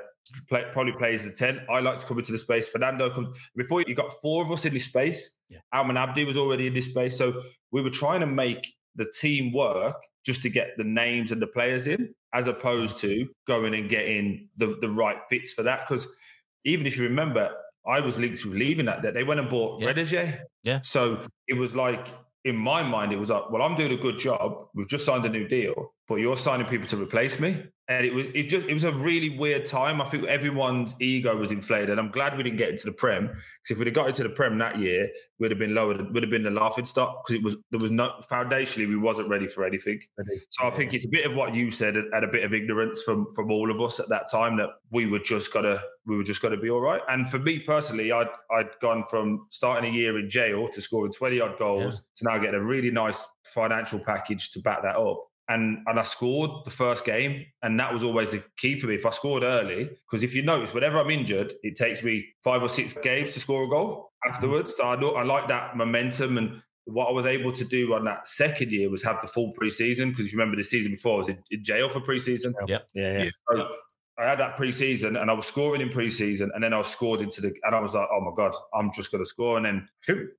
play, probably plays the 10. I like to come into the space. Fernando comes before you got four of us in this space. Yeah. Almen Abdi was already in this space. So we were trying to make the team work just to get the names and the players in, as opposed to going and getting the, the right fits for that. Because even if you remember, I was linked to leaving that day. They went and bought Yeah. Rediger. Yeah. So it was like, in my mind, it was like, well, I'm doing a good job. We've just signed a new deal, but you're signing people to replace me. And it was it just it was a really weird time. I think everyone's ego was inflated. And I'm glad we didn't get into the Prem. Because if we'd have got into the Prem that year, we'd have been lower, would have been the laughing stock because it was there was no foundationally we wasn't ready for anything. So I think it's a bit of what you said and a bit of ignorance from from all of us at that time that we were just gotta we were just gonna be all right. And for me personally, I'd I'd gone from starting a year in jail to scoring 20 odd goals to now getting a really nice financial package to back that up. And and I scored the first game, and that was always the key for me. If I scored early, because if you notice, whenever I'm injured, it takes me five or six games to score a goal afterwards. So I I like that momentum and what I was able to do on that second year was have the full preseason because if you remember the season before, I was in, in jail for preseason. Yep. Yeah, yeah. So I had that preseason and I was scoring in preseason and then I was scored into the and I was like, oh my god, I'm just gonna score. And then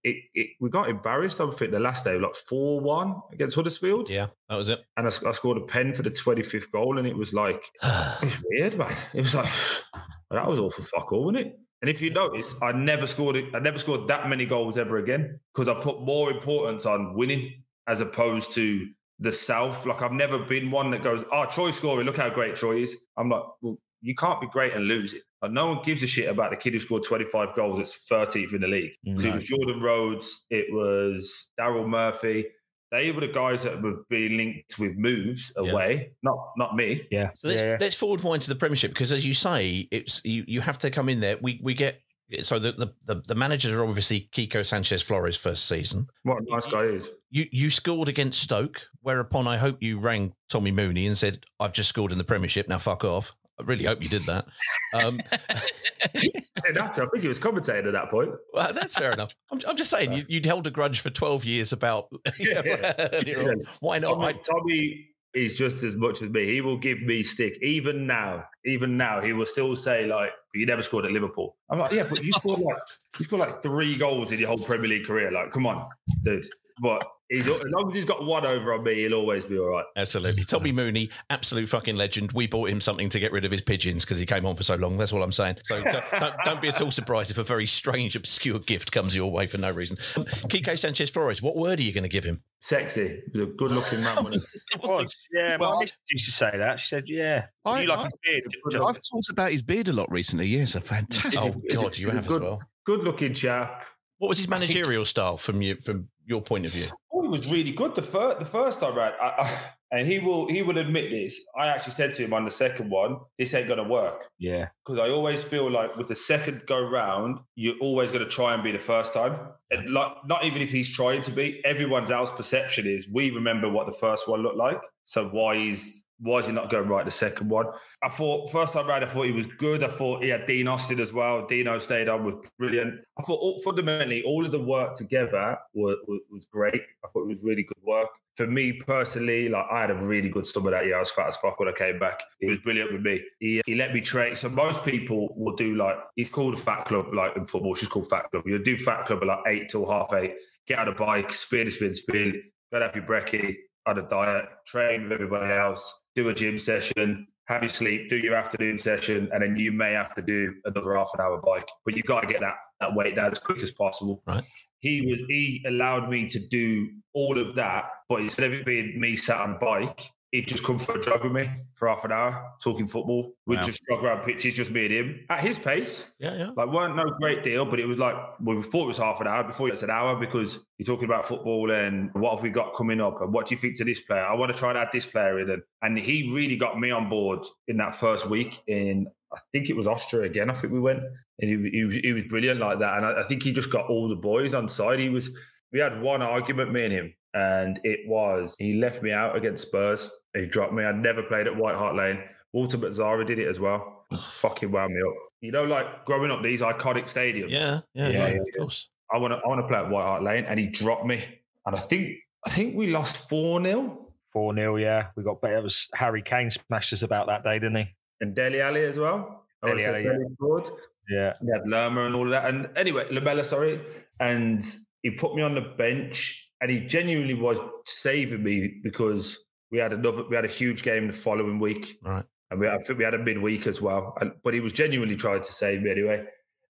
it, it we got embarrassed. I think the last day, like four one against Huddersfield. Yeah, that was it. And I, I scored a pen for the 25th goal, and it was like <sighs> it was weird, man. It was like <sighs> that was all for fuck all, wasn't it? And if you notice, I never scored it. I never scored that many goals ever again because I put more importance on winning as opposed to the South. Like I've never been one that goes, "Oh, Troy scoring. Look how great Troy is." I'm like, well, you can't be great and lose it. Like, no one gives a shit about the kid who scored 25 goals. It's 13th in the league. Mm, 'Cause It was Jordan Rhodes. It was Daryl Murphy. They were the guys that were being linked with moves away, not not me. Yeah. So let's, let's forward wind to the Premiership because, as you say, it's you, you have to come in there. We we get so the the, the, the managers are obviously Quique Sanchez Flores first season. What a nice guy he is. You you scored against Stoke, whereupon I hope you rang Tommy Mooney and said, "I've just scored in the Premiership. Now fuck off." I really hope you did that. Um, I didn't have to. I think he was commentating at that point. well, that's fair enough. I'm, I'm just saying, you, you'd held a grudge for 12 years about <laughs> <laughs> Yeah, yeah. earlier. Why not? Tommy, I- Tommy is just as much as me. He will give me stick. Even now, even now, he will still say like, "You never scored at Liverpool." I'm like, "Yeah, but you scored like you scored like three goals in your whole Premier League career. Like, come on, dude." But he's, as long as he's got one over on me, he'll always be all right. Absolutely. Tommy Mooney, absolute fucking legend. We bought him something to get rid of his pigeons because he came on for so long. That's all I'm saying. So don't, <laughs> don't, don't be at all surprised if a very strange, obscure gift comes your way for no reason. Um, Quique Sanchez Flores, what word are you going to give him? Sexy. He's a good-looking man. wasn't? <laughs> It was. Yeah, Well, my missus used to say that. She said, "Yeah, I- you like I- a beard." I've talked about his beard a lot recently. Yes, a fantastic. Oh, God, you He's a have as good, well. Good-looking chap. What was his managerial style from you, from your point of view? Was really good the first the first time round, I, I, and he will he will admit this. I actually said to him on the second one, "This ain't gonna work." Yeah, because I always feel like with the second go round, you're always going to try and be the first time. And like, not even if he's trying to be, everyone's else perception is we remember what the first one looked like. So why is why is he not going right the second one? I thought first time round, I thought he was good. I thought he had Dean Austin as well. Dino stayed on was brilliant. I thought all, fundamentally all of the work together was, was, great. I thought it was really good work. For me personally, like I had a really good summer that year. I was fat as fuck when I came back. It was brilliant with me. He, he let me train. So most people will do like he's called a fat club, like in football, she's called fat club. You'll do fat club at like eight till half eight. Get on a bike, spin, spin, spin. Go have your brekkie, on a diet, train with everybody else, do a gym session, have your sleep, do your afternoon session, and then you may have to do another half an hour bike. But you've got to get that that weight down as quick as possible. Right. He was he allowed me to do all of that, but instead of it being me sat on a bike, he'd just come for a jog with me for half an hour, talking football. We'd Wow. just jog around pitches, just me and him at his pace. Yeah, yeah. Like, weren't no great deal, but it was like, well, we thought it was half an hour before it's an hour because you're talking about football and what have we got coming up and what do you think to this player? I want to try and add this player in. And, and he really got me on board in that first week in, I think it was Austria again. I think we went and he, he, was, he was brilliant like that. And I, I think he just got all the boys on side. He was, we had one argument, me and him, and it was he left me out against Spurs. He dropped me. I'd never played at White Hart Lane. Walter Mazzarri did it as well. Fucking wound me up. You know, like growing up these iconic stadiums. Yeah, yeah, yeah, of course. I want to, I want to play at White Hart Lane, and he dropped me. And I think, I think we lost four 0 four 0 Yeah, we got better. It was Harry Kane smashed us about that day, didn't he? and Dele Alli as well. Oh, I wanna Dele say Alli, yeah. Yeah. He had Lerma and all of that. And anyway, Lamela, sorry. And he put me on the bench and he genuinely was saving me because we had another we had a huge game the following week. Right. And we I think we had a midweek as well. And, but he was genuinely trying to save me anyway.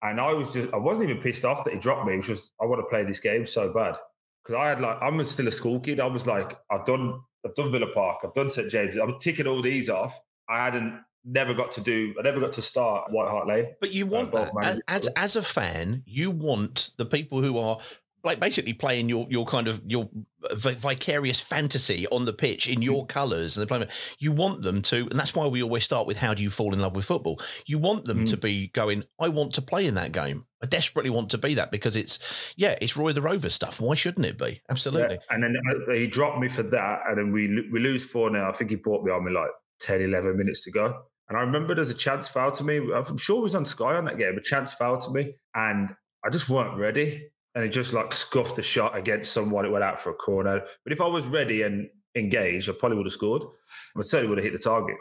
And I was just I wasn't even pissed off that he dropped me. It was just I want to play this game so bad. Because I had like I'm still a school kid. I was like, I've done I've done Villa Park, I've done St James, I'm ticking all these off. I hadn't never got to do I never got to start White Hart Lane. But you want both that as, as as a fan, you want the people who are like basically playing your your kind of your vicarious fantasy on the pitch in your colours and the playing. You want them to, and that's why we always start with how do you fall in love with football. You want them Mm. to be going. I want to play in that game. I desperately want to be that because it's yeah, it's Roy the Rover stuff. Why shouldn't it be? Absolutely. Yeah, And then uh, he dropped me for that. And then we we lose 4 now. I think he brought me on with like 10, 11 minutes to go. And I remember there's a chance foul to me. I'm sure it was on Sky on that game, a chance foul to me. And I just weren't ready. And it just like scuffed a shot against someone. It went out for a corner. But if I was ready and engaged, I probably would have scored. I certainly would have hit the target.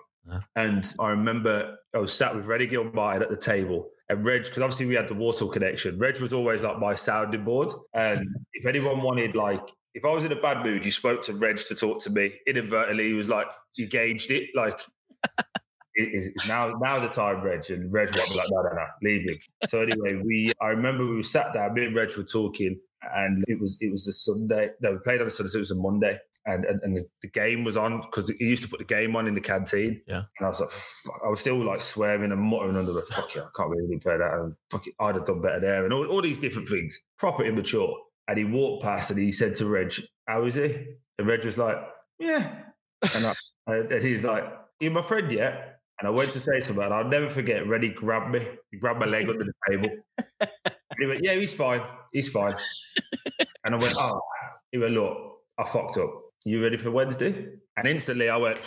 And I remember I was sat with Rene Gilmartin at the table. And Reg, because obviously we had the Walsall connection, Reg was always like my sounding board. And <laughs> if anyone wanted, like, if I was in a bad mood, you spoke to Reg to talk to me. Inadvertently, he was like, you gauged it. Like, is it's now now the time, Reg. And Reg was like, no, no, no, leave him. So anyway, we I remember we sat down, me and Reg were talking, and it was it was a Sunday. No, we played on a Sunday, so it was a Monday. And, and, and the game was on because he used to put the game on in the canteen. Yeah. And I was like, fuck, I was still like swearing and muttering under the fuck it, I can't really play that. And fuck it, I'd have done better there. And all, all these different things, proper immature. And he walked past and he said to Reg, How is he? And Reg was like, Yeah. And, I, and he's like, You my friend yet? And I went to say something, and I'll never forget. Rene grabbed me, he grabbed my leg under the table. And <laughs> he went, Yeah, he's fine. He's fine. And I went, Oh, he went, Look, I fucked up. You ready for Wednesday? And instantly I went,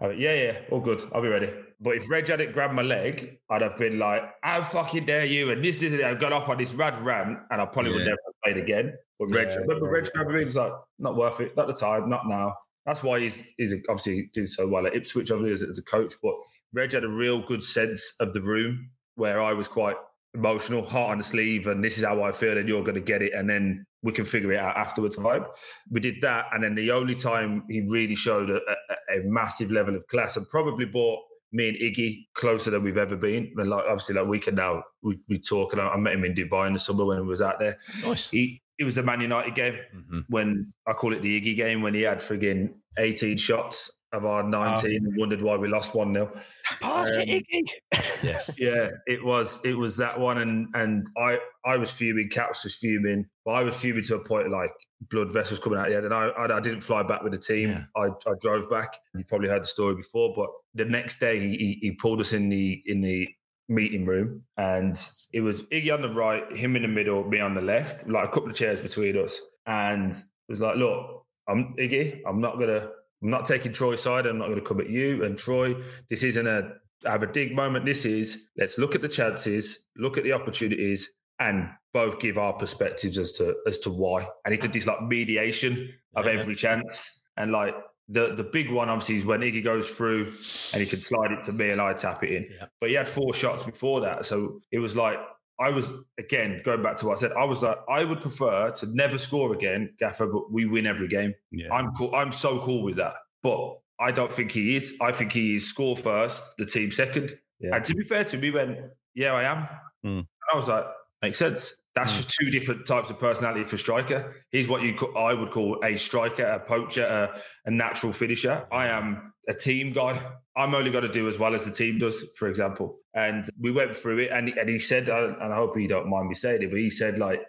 I went, Yeah, yeah, all good. I'll be ready. But if Reg hadn't grabbed my leg, I'd have been like, How fucking dare you? And this, this, and. I got off on this rad rant, and I probably would never have played again. But Reg, Yeah, remember yeah, Reg grabbed me, he was like, Not worth it. Not the time, not now. That's why he's, he's obviously doing so well at Ipswich, obviously, as, as a coach. But Reg had a real good sense of the room where I was quite emotional, heart on the sleeve, and this is how I feel, and you're going to get it, and then we can figure it out afterwards. Vibe. We did that, and then the only time he really showed a, a, a massive level of class, and probably brought me and Iggy closer than we've ever been. And like obviously, like we can now we, we talk, and I, I met him in Dubai in the summer when he was out there. Nice. He it was a Man United game Mhm. when I call it the Iggy game when he had frigging 18 shots of our 19 and wondered why we lost 1 0. Pass Um, it, Iggy. <laughs> Yes. Yeah, it was it was that one and and I I was fuming, Caps was fuming, but I was fuming to a point like blood vessels coming out. Yeah, and I I, I didn't fly back with the team. Yeah. I, I drove back. You probably heard the story before, but the next day he, he he pulled us in the in the meeting room and it was Iggy on the right, him in the middle, me on the left, like a couple of chairs between us. And it was like, look, I'm Iggy, I'm not gonna I'm not taking Troy's side. I'm not going to come at you and Troy. This isn't a have a dig moment. This is let's look at the chances, look at the opportunities, and both give our perspectives as to as to why. And he did this like mediation of Yeah. every chance. And like the the big one obviously is when Iggy goes through and he can slide it to me and I tap it in. Yeah. But he had four shots before that. So it was like I was again going back to what I said. I was like, I would prefer to never score again, Gaffer, but we win every game. Yeah. I'm cool. I'm so cool with that. But I don't think he is. I think he is score first, the team second. Yeah. And to be fair to me, he went, yeah, I am. Mm. I was like, makes sense. That's Mm. two different types of personality for striker. He's what you ca- I would call a striker, a poacher, a, a natural finisher. I am a team guy. I'm only going to do as well as the team does, for example. And we went through it, and and he said, and I hope he don't mind me saying it, but he said like,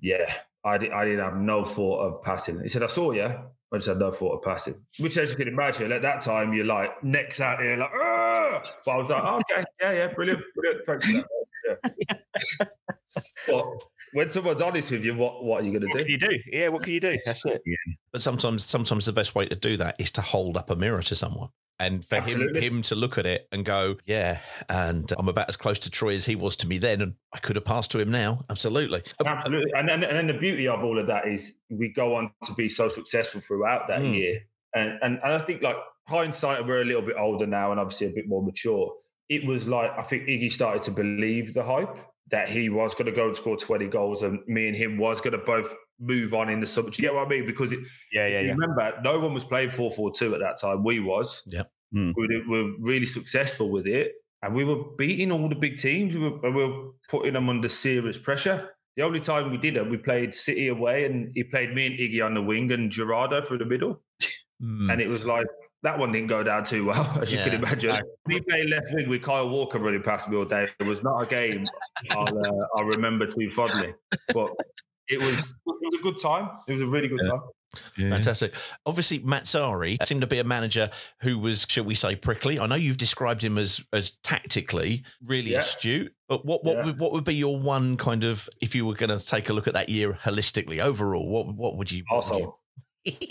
yeah, I, di- I didn't have no thought of passing. He said, I saw you. I just had no thought of passing. Which, as you can imagine, at that time, you're like, necks out here, like, "Argh!" but I was like, oh, okay, yeah, yeah, brilliant, brilliant. Thanks for that. <laughs> Yeah. But when someone's honest with you, what, what are you going What to can do? you do? Yeah, what can you do? That's it. But sometimes, sometimes the best way to do that is to hold up a mirror to someone, and for him, Absolutely. him to look at it and go, "Yeah." And I'm about as close to Troy as he was to me then, and I could have passed to him now. Absolutely. Absolutely. And then, and then the beauty of all of that is we go on to be so successful throughout that Mm. year. And, and and I think like hindsight, we're a little bit older now and obviously a bit more mature. it was like I think Iggy started to believe the hype that he was going to go and score 20 goals and me and him was going to both move on in the summer. Do you get what I mean? Because it, Yeah, yeah, yeah. remember, no one was playing 4 4 2 at that time. We was. Yeah. Hmm. We were, were really successful with it. And we were beating all the big teams. We were, we were putting them under serious pressure. The only time we did it, we played City away and he played me and Iggy on the wing and Gerardo through the middle. Mm. And it was like, that one didn't go down too well, <laughs> as you can imagine. We played left wing with Kyle Walker running past me all day. It was not a game I'll, uh, <laughs> I'll remember too fondly. But it was, it was a good time. It was a really good time. Fantastic. Obviously, Mazzarri seemed to be a manager who was, shall we say, prickly. I know you've described him as as tactically really Yeah. astute, but what what Yeah. would what would be your one kind of if you were going to take a look at that year holistically overall? What what would you? what would you- Also,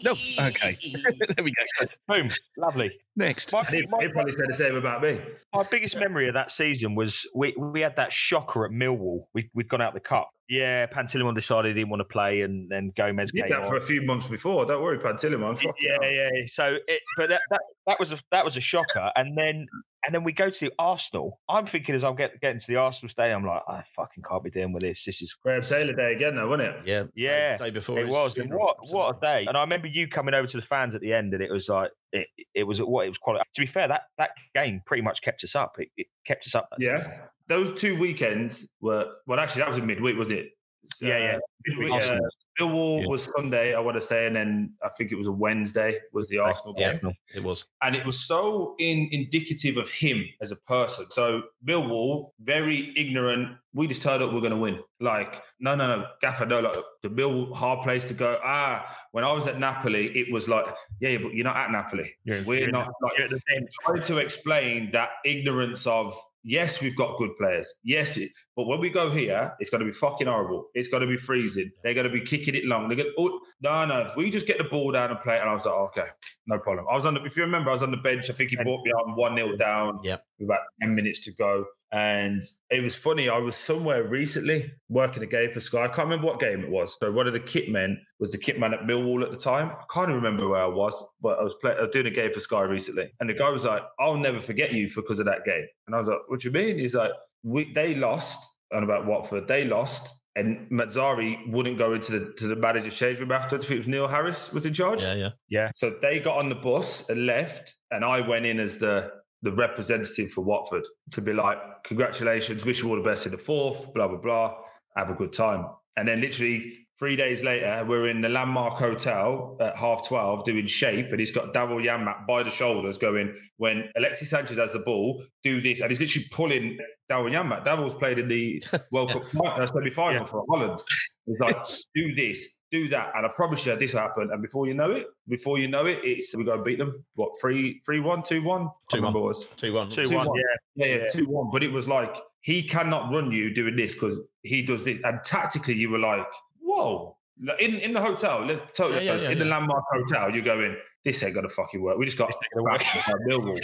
No, okay. <laughs> there we go. Boom. Lovely. Next. My, he, my- he probably said the same about me. my biggest memory of that season was we, we had that shocker at Millwall. We, we'd gone out the cup. Yeah, Pantilimon decided he didn't want to play, and then Gomes Did came that on. for a few months before. Don't worry, Pantilimon. Fuck yeah, yeah. So, it, but that, that that was a that was a shocker, and then and then we go to the Arsenal. I'm thinking as I'm get, getting to the Arsenal stadium, I'm like, I fucking can't be dealing with this. This is Graham Taylor Day again, though, wasn't it? Yeah, yeah, day before it was. And what what a day! And I remember you coming over to the fans at the end, and it was like it, it was what it was quite. To be fair, that that game pretty much kept us up. It, it kept us up. Yeah. season. Yeah. Those two weekends were, well, actually, that was in midweek, was it? So, Yeah, yeah. Midweek, Arsenal. uh, Millwall Yeah. was Sunday, I want to say, and then I think it was a Wednesday was the Arsenal Yeah, game. it was. and it was so in, indicative of him as a person. So Millwall, very ignorant. We just turned up, we're going to win. Like, no, no, no, Gaffer, no, like the Millwall hard place to go. Ah, when I was at Napoli, it was like, yeah, yeah but you're not at Napoli. You're- we're you're not not- like the same- trying to explain that ignorance of yes, we've got good players, yes, it, but when we go here, it's going to be fucking horrible. It's going to be freezing. They're going to be kicking it long. They're going, to, oh, no, no. If we just get the ball down and play, it, and I was like, oh, okay, no problem. I was on the, if you remember, I was on the bench. I think he brought me out one 0 down. With about ten minutes to go. And it was funny. I was somewhere recently working a game for Sky. I can't remember what game it was. So one of the kit men was the kit man at Millwall at the time. I can't remember where I was, but I was, play, I was doing a game for Sky recently. And the guy was like, I'll never forget you because of that game. And I was like, what do you mean? He's like, we, they lost And about Watford. They lost. And Mazzarri wouldn't go into the to the manager's change room afterwards. I think it was Neil Harris was in charge. Yeah, yeah. Yeah. So they got on the bus and left, and I went in as the the representative for Watford to be like, congratulations, wish you all the best in the fourth, blah blah blah, have a good time. And then literally three days later, we're in the Landmark Hotel at half twelve doing shape, and he's got Daryl Janmaat by the shoulders going, when Alexis Sanchez has the ball, do this, and he's literally pulling Daryl Janmaat. Daryl's played in the <laughs> World Cup uh, semi-final for Holland. He's like, do this, do that, and I promise you this happened. And before you know it, before you know it, it's we go and beat them. What three, three, one, two, one, Two, one. Remember what was. Two one. Two, Two one, one. yeah. Yeah, yeah, Yeah. two one. But it was like he cannot run you doing this because he does this, and tactically you were like, whoa. In in the hotel, let's totally Yeah, yeah, yeah, in the landmark hotel, you're going, this ain't gonna fucking work. We just got This ain't gonna by Millwall.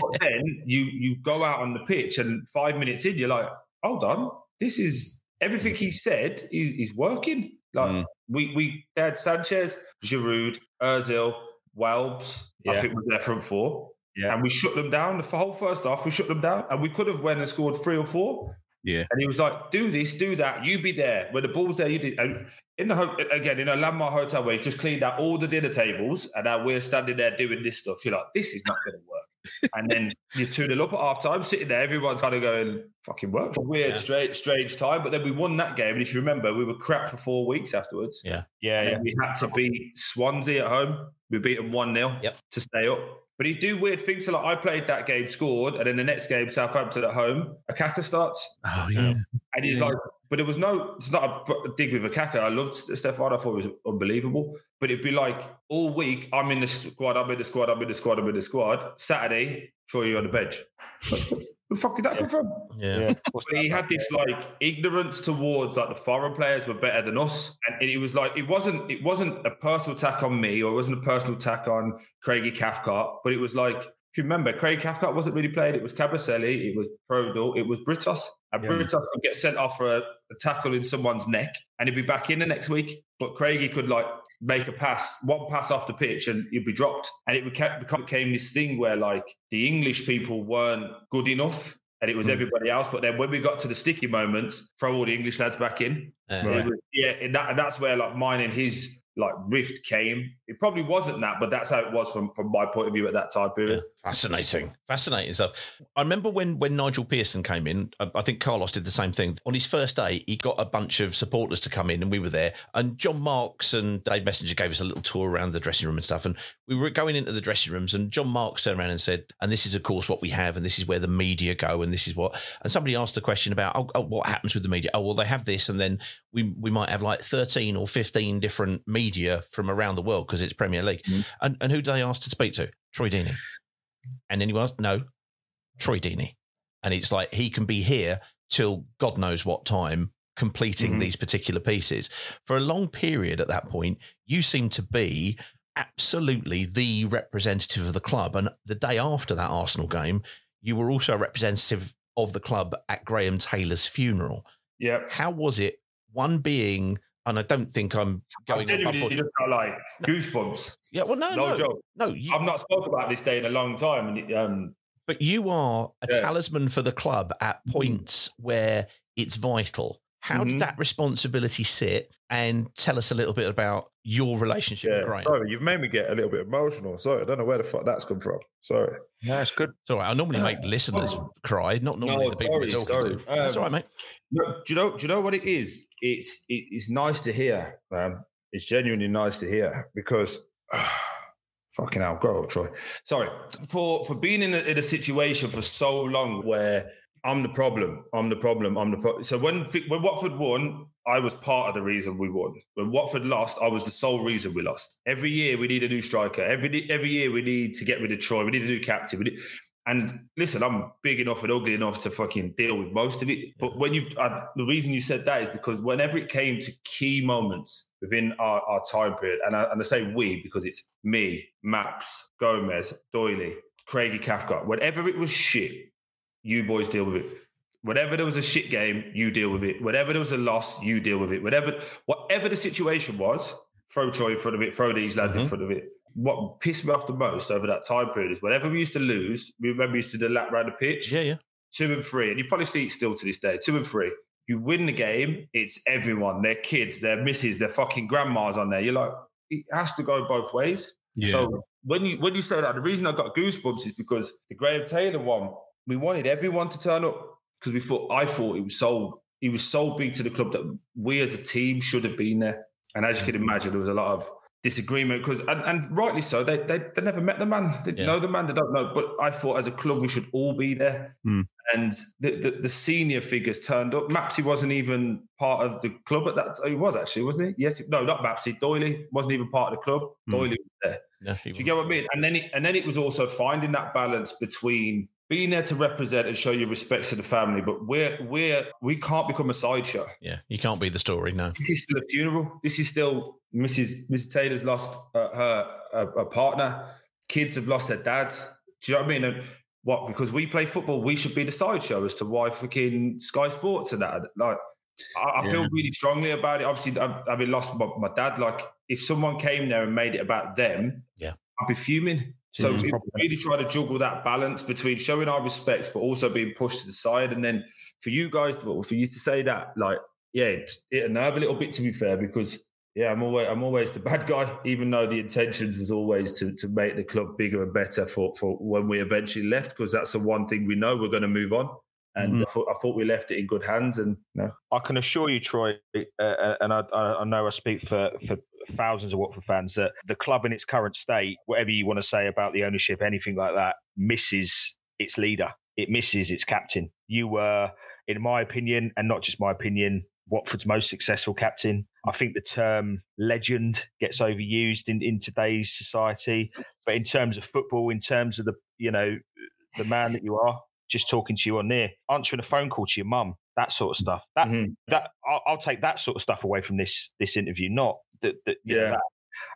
but then you you go out on the pitch, and five minutes in, you're like, hold on, this is everything he said is, is working. Like Mm. we we they had Sanchez, Giroud, Özil, Welbs. I Yeah. think was their front four. Yeah. And we shut them down. The whole first half, we shut them down. And we could have went and scored three or four. Yeah. And he was like, do this, do that. You be there. When the ball's there, you did. And in the ho- again, in a landmark hotel where he's just cleaned out all the dinner tables and now we're standing there doing this stuff. You're like, this is not going to work. And then you tune it up at half time, sitting there, everyone's kind of going, fucking work. Weird, Yeah. strange, strange time. But then we won that game. And if you remember, we were crap for four weeks afterwards. Yeah. Yeah, And yeah. we had to beat Swansea at home. We beat them 1 0 Yep. to stay up. But he do weird things. So like I played that game, scored, and then the next game, Southampton at home, Okaka starts. Oh yeah. And he's like, but it was no, it's not a dig with Okaka. I loved Stefan. I thought it was unbelievable. But it'd be like all week, I'm in the squad, I'm in the squad, I'm in the squad, I'm in the squad. Saturday, Troy, you on the bench. Where the fuck did that come from? Yeah. yeah. But he had this like ignorance towards like the foreign players were better than us, and it was like it wasn't it wasn't a personal attack on me or it wasn't a personal attack on Craigie Cathcart, but it was like if you remember, Craig Cathcart wasn't really played. It was Kabasele, it was Prödl, it was Britos, and Yeah. Britos could get sent off for a, a tackle in someone's neck, and he'd be back in the next week. But Craigie could like make a pass, one pass off the pitch, and you'd be dropped. And it became, became this thing where like the English people weren't good enough. And it was Mm. everybody else, but then when we got to the sticky moments, throw all the English lads back in. Uh, It was- yeah, and, that, and that's where like mine and his like rift came. It probably wasn't that, but that's how it was from from my point of view at that time period. Fascinating, fascinating stuff. I remember when when Nigel Pearson came in. I, I think Carlos did the same thing. On his first day, he got a bunch of supporters to come in, and we were there. And John Marks and Dave Messenger gave us a little tour around the dressing room and stuff. And we were going into the dressing rooms, and John Marks turned around and said, "And this is of course what we have, and this is where the media go, and this is what." And somebody asked a question about, "Oh, oh what happens with the media?" Oh, well, they have this, and then we we might have like thirteen or fifteen different media from around the world because it's Premier League. Mm-hmm. And and who do they ask to speak to? Troy Deeney. And anyone else? No, Troy Deeney. And it's like he can be here till God knows what time completing Mhm. these particular pieces. For a long period at that point, you seem to be absolutely the representative of the club. And the day after that Arsenal game, you were also a representative of the club at Graham Taylor's funeral. Yeah. How was it? One being, and I don't think I'm I going on genuinely just got like goosebumps. Yeah, well, no, no, no, joke. no. You, I've not spoke about this day in a long time, and it, um, but you are a Yeah. talisman for the club at points where it's vital. How Mhm. did that responsibility sit? And tell us a little bit about your relationship with Graham. Sorry, you've made me get a little bit emotional. Sorry, I don't know where the fuck that's come from. Sorry. No, it's good. It's all right. I normally make <sighs> listeners cry, not normally No, the people we're sorry, talking sorry. to. That's all right, Um, mate. No, do you know? Do you know what it is? It's it, it's nice to hear, man. It's genuinely nice to hear because <sighs> fucking hell, grow up, Troy. Sorry for for being in a, in a situation for so long where I'm the problem. I'm the problem. I'm the problem. So when when Watford won, I was part of the reason we won. When Watford lost, I was the sole reason we lost. Every year we need a new striker. Every every year we need to get rid of Troy. We need a new captain. Need, and listen, I'm big enough and ugly enough to fucking deal with most of it. But when you, I, the reason you said that is because whenever it came to key moments within our, our time period, and I, and I say we because it's me, Maps, Gomes, Doyley, Craigie Cathcart, whenever it was shit, you boys deal with it. Whenever there was a shit game, you deal with it. Whenever there was a loss, you deal with it. Whatever, whatever the situation was, throw Troy in front of it, throw these lads in mm-hmm. front of it. What pissed me off the most over that time period is whenever we used to lose, we remember we used to do the lap round the pitch. Yeah, yeah. Two and three, and you probably see it still to this day. Two and three. You win the game, it's everyone, their kids, their misses, their fucking grandmas on there. You're like, it has to go both ways. Yeah. So when you when you say that, the reason I got goosebumps is because the Graham Taylor one, we wanted everyone to turn up because we thought I thought it was so he was so big to the club that we as a team should have been there. And as you can imagine, there was a lot of disagreement because and, and rightly so, they, they they never met the man. They Yeah. know the man, they don't know. But I thought as a club we should all be there. Hmm. And the, the the senior figures turned up. Mapsy wasn't even part of the club at that time. He was actually, wasn't he? Yes, no, not Mapsy. Doyley wasn't even part of the club. Hmm. Doyley was there. Do you get what I mean? And then it, and then it was also finding that balance between being there to represent and show your respects to the family, but we're we're we can't become a sideshow. Yeah, you can't be the story. No. This is still a funeral. This is still Mrs. Mrs. Taylor's lost uh, her a, a partner. Kids have lost their dad. Do you know what I mean? And what? Because we play football, we should be the sideshow as to why fucking Sky Sports and that. Like, I, I feel really strongly about it. Obviously, I've, having lost my, my dad, like if someone came there and made it about them, Yeah. I'd be fuming. So we really try to juggle that balance between showing our respects, but also being pushed to the side. And then for you guys, to, for you to say that, like, yeah, it, it nerve a little bit to be fair, because yeah, I'm always I'm always the <laughs> bad guy, even though the intentions was always to to make the club bigger and better for for when we eventually left, because that's the one thing we know we're going to move on. And I, thought, I thought we left it in good hands, and no. I can assure you, Troy, uh, and I, I I know I speak for, for thousands of Watford fans, that the club in its current state, whatever you want to say about the ownership, anything like that, misses its leader. It misses its captain. You were, in my opinion, and not just my opinion, Watford's most successful captain. I think the term legend gets overused in, in today's society. But in terms of football, in terms of the, you know, the man that you are, just talking to you on there, answering a phone call to your mum, that sort of stuff. That Mm-hmm. that I'll, I'll take that sort of stuff away from this this interview. Not that, that Yeah. that.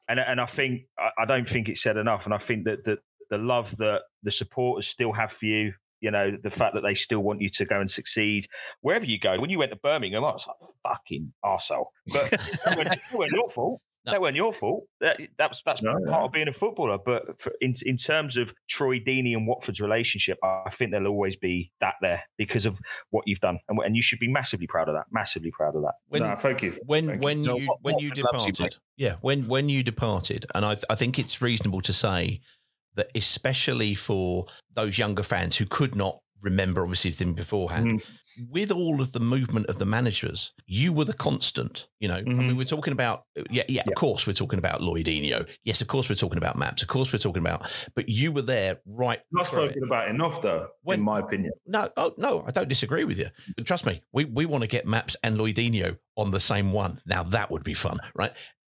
And and I think I, don't think it's said enough. And I think that the the love that the supporters still have for you. You know, the fact that they still want you to go and succeed wherever you go. When you went to Birmingham, I was like, fucking arsehole. But it wasn't your fault. That weren't your fault. That, that's that's No, part no. of being a footballer. But for, in in terms of Troy Deeney and Watford's relationship, I think there'll always be that there because of what you've done, and, and you should be massively proud of that. Massively proud of that. When, Nah, thank you. When Thank when No, you when you Watford loves you, departed, yeah, when when you departed, and I I think it's reasonable to say that especially for those younger fans who could not remember obviously them beforehand. Mm-hmm. With all of the movement of the managers, you were the constant. You know, I mean, mm-hmm. we're talking about uh, yeah, yeah, Of course, we're talking about Lloydinho. Yes, of course, we're talking about Maps. Of course, we're talking about. But you were there right. Not through it. spoken about enough, though, in my opinion. No, oh no, I don't disagree with you. But trust me, we, we want to get Maps and Lloydinho on the same one. Now that would be fun, right?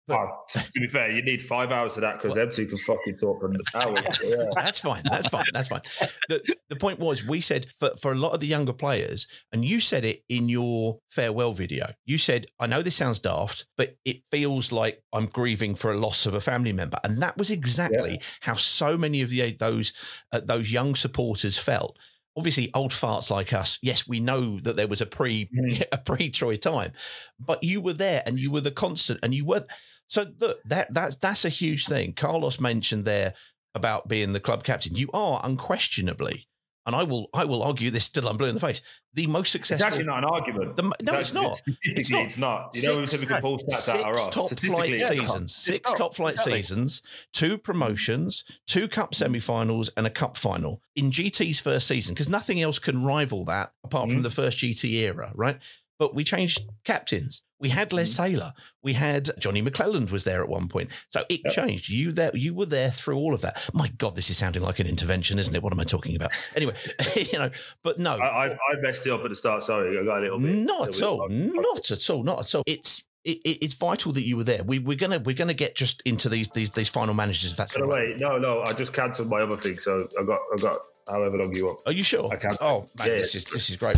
Oh, <laughs> to be fair, you need five hours of that because them two can fucking talk for hours. <laughs> Yeah. That's fine. That's fine. That's fine. The, the point was, we said for, for a lot of the younger players, and you said it in your farewell video. You said, I know this sounds daft, but it feels like I'm grieving for a loss of a family member. And that was exactly how so many of the, those, uh, those young supporters felt. Obviously, old farts like us, yes, we know that there was a pre <laughs> a pre Troy time, but you were there and you were the constant, and you were so look that that's that's a huge thing. Carlos mentioned there about being the club captain. You are unquestionably, and I will I will argue this till I'm blue in the face. The most successful. It's actually not an argument. The no, it's actually- not. Statistically, it's not. You know, we said we pull stats out our six top flight it's not. seasons, six not. top flight Exactly. seasons, two promotions, two cup semi-finals, and a cup final in GT's first season. Because nothing else can rival that apart Mm. from the first GT era, right? But we changed captains. We had Les Mm. Taylor. We had Johnny McClelland was there at one point. So it changed. You there. You were there through all of that. My God, this is sounding like an intervention, isn't it? What am I talking about? Anyway, <laughs> you know. But no, I, I, I messed it up at the start. Sorry, I got a little bit. not at all. bit- Not at all. Not at all. It's it, it- it's vital that you were there. We, we're gonna we're gonna get just into these these these final managers. If that's By the all right. way, no, no, I just cancelled my other thing, so I got, I got however long you want. Are you sure? I can. Oh man, Yeah. this is this is great.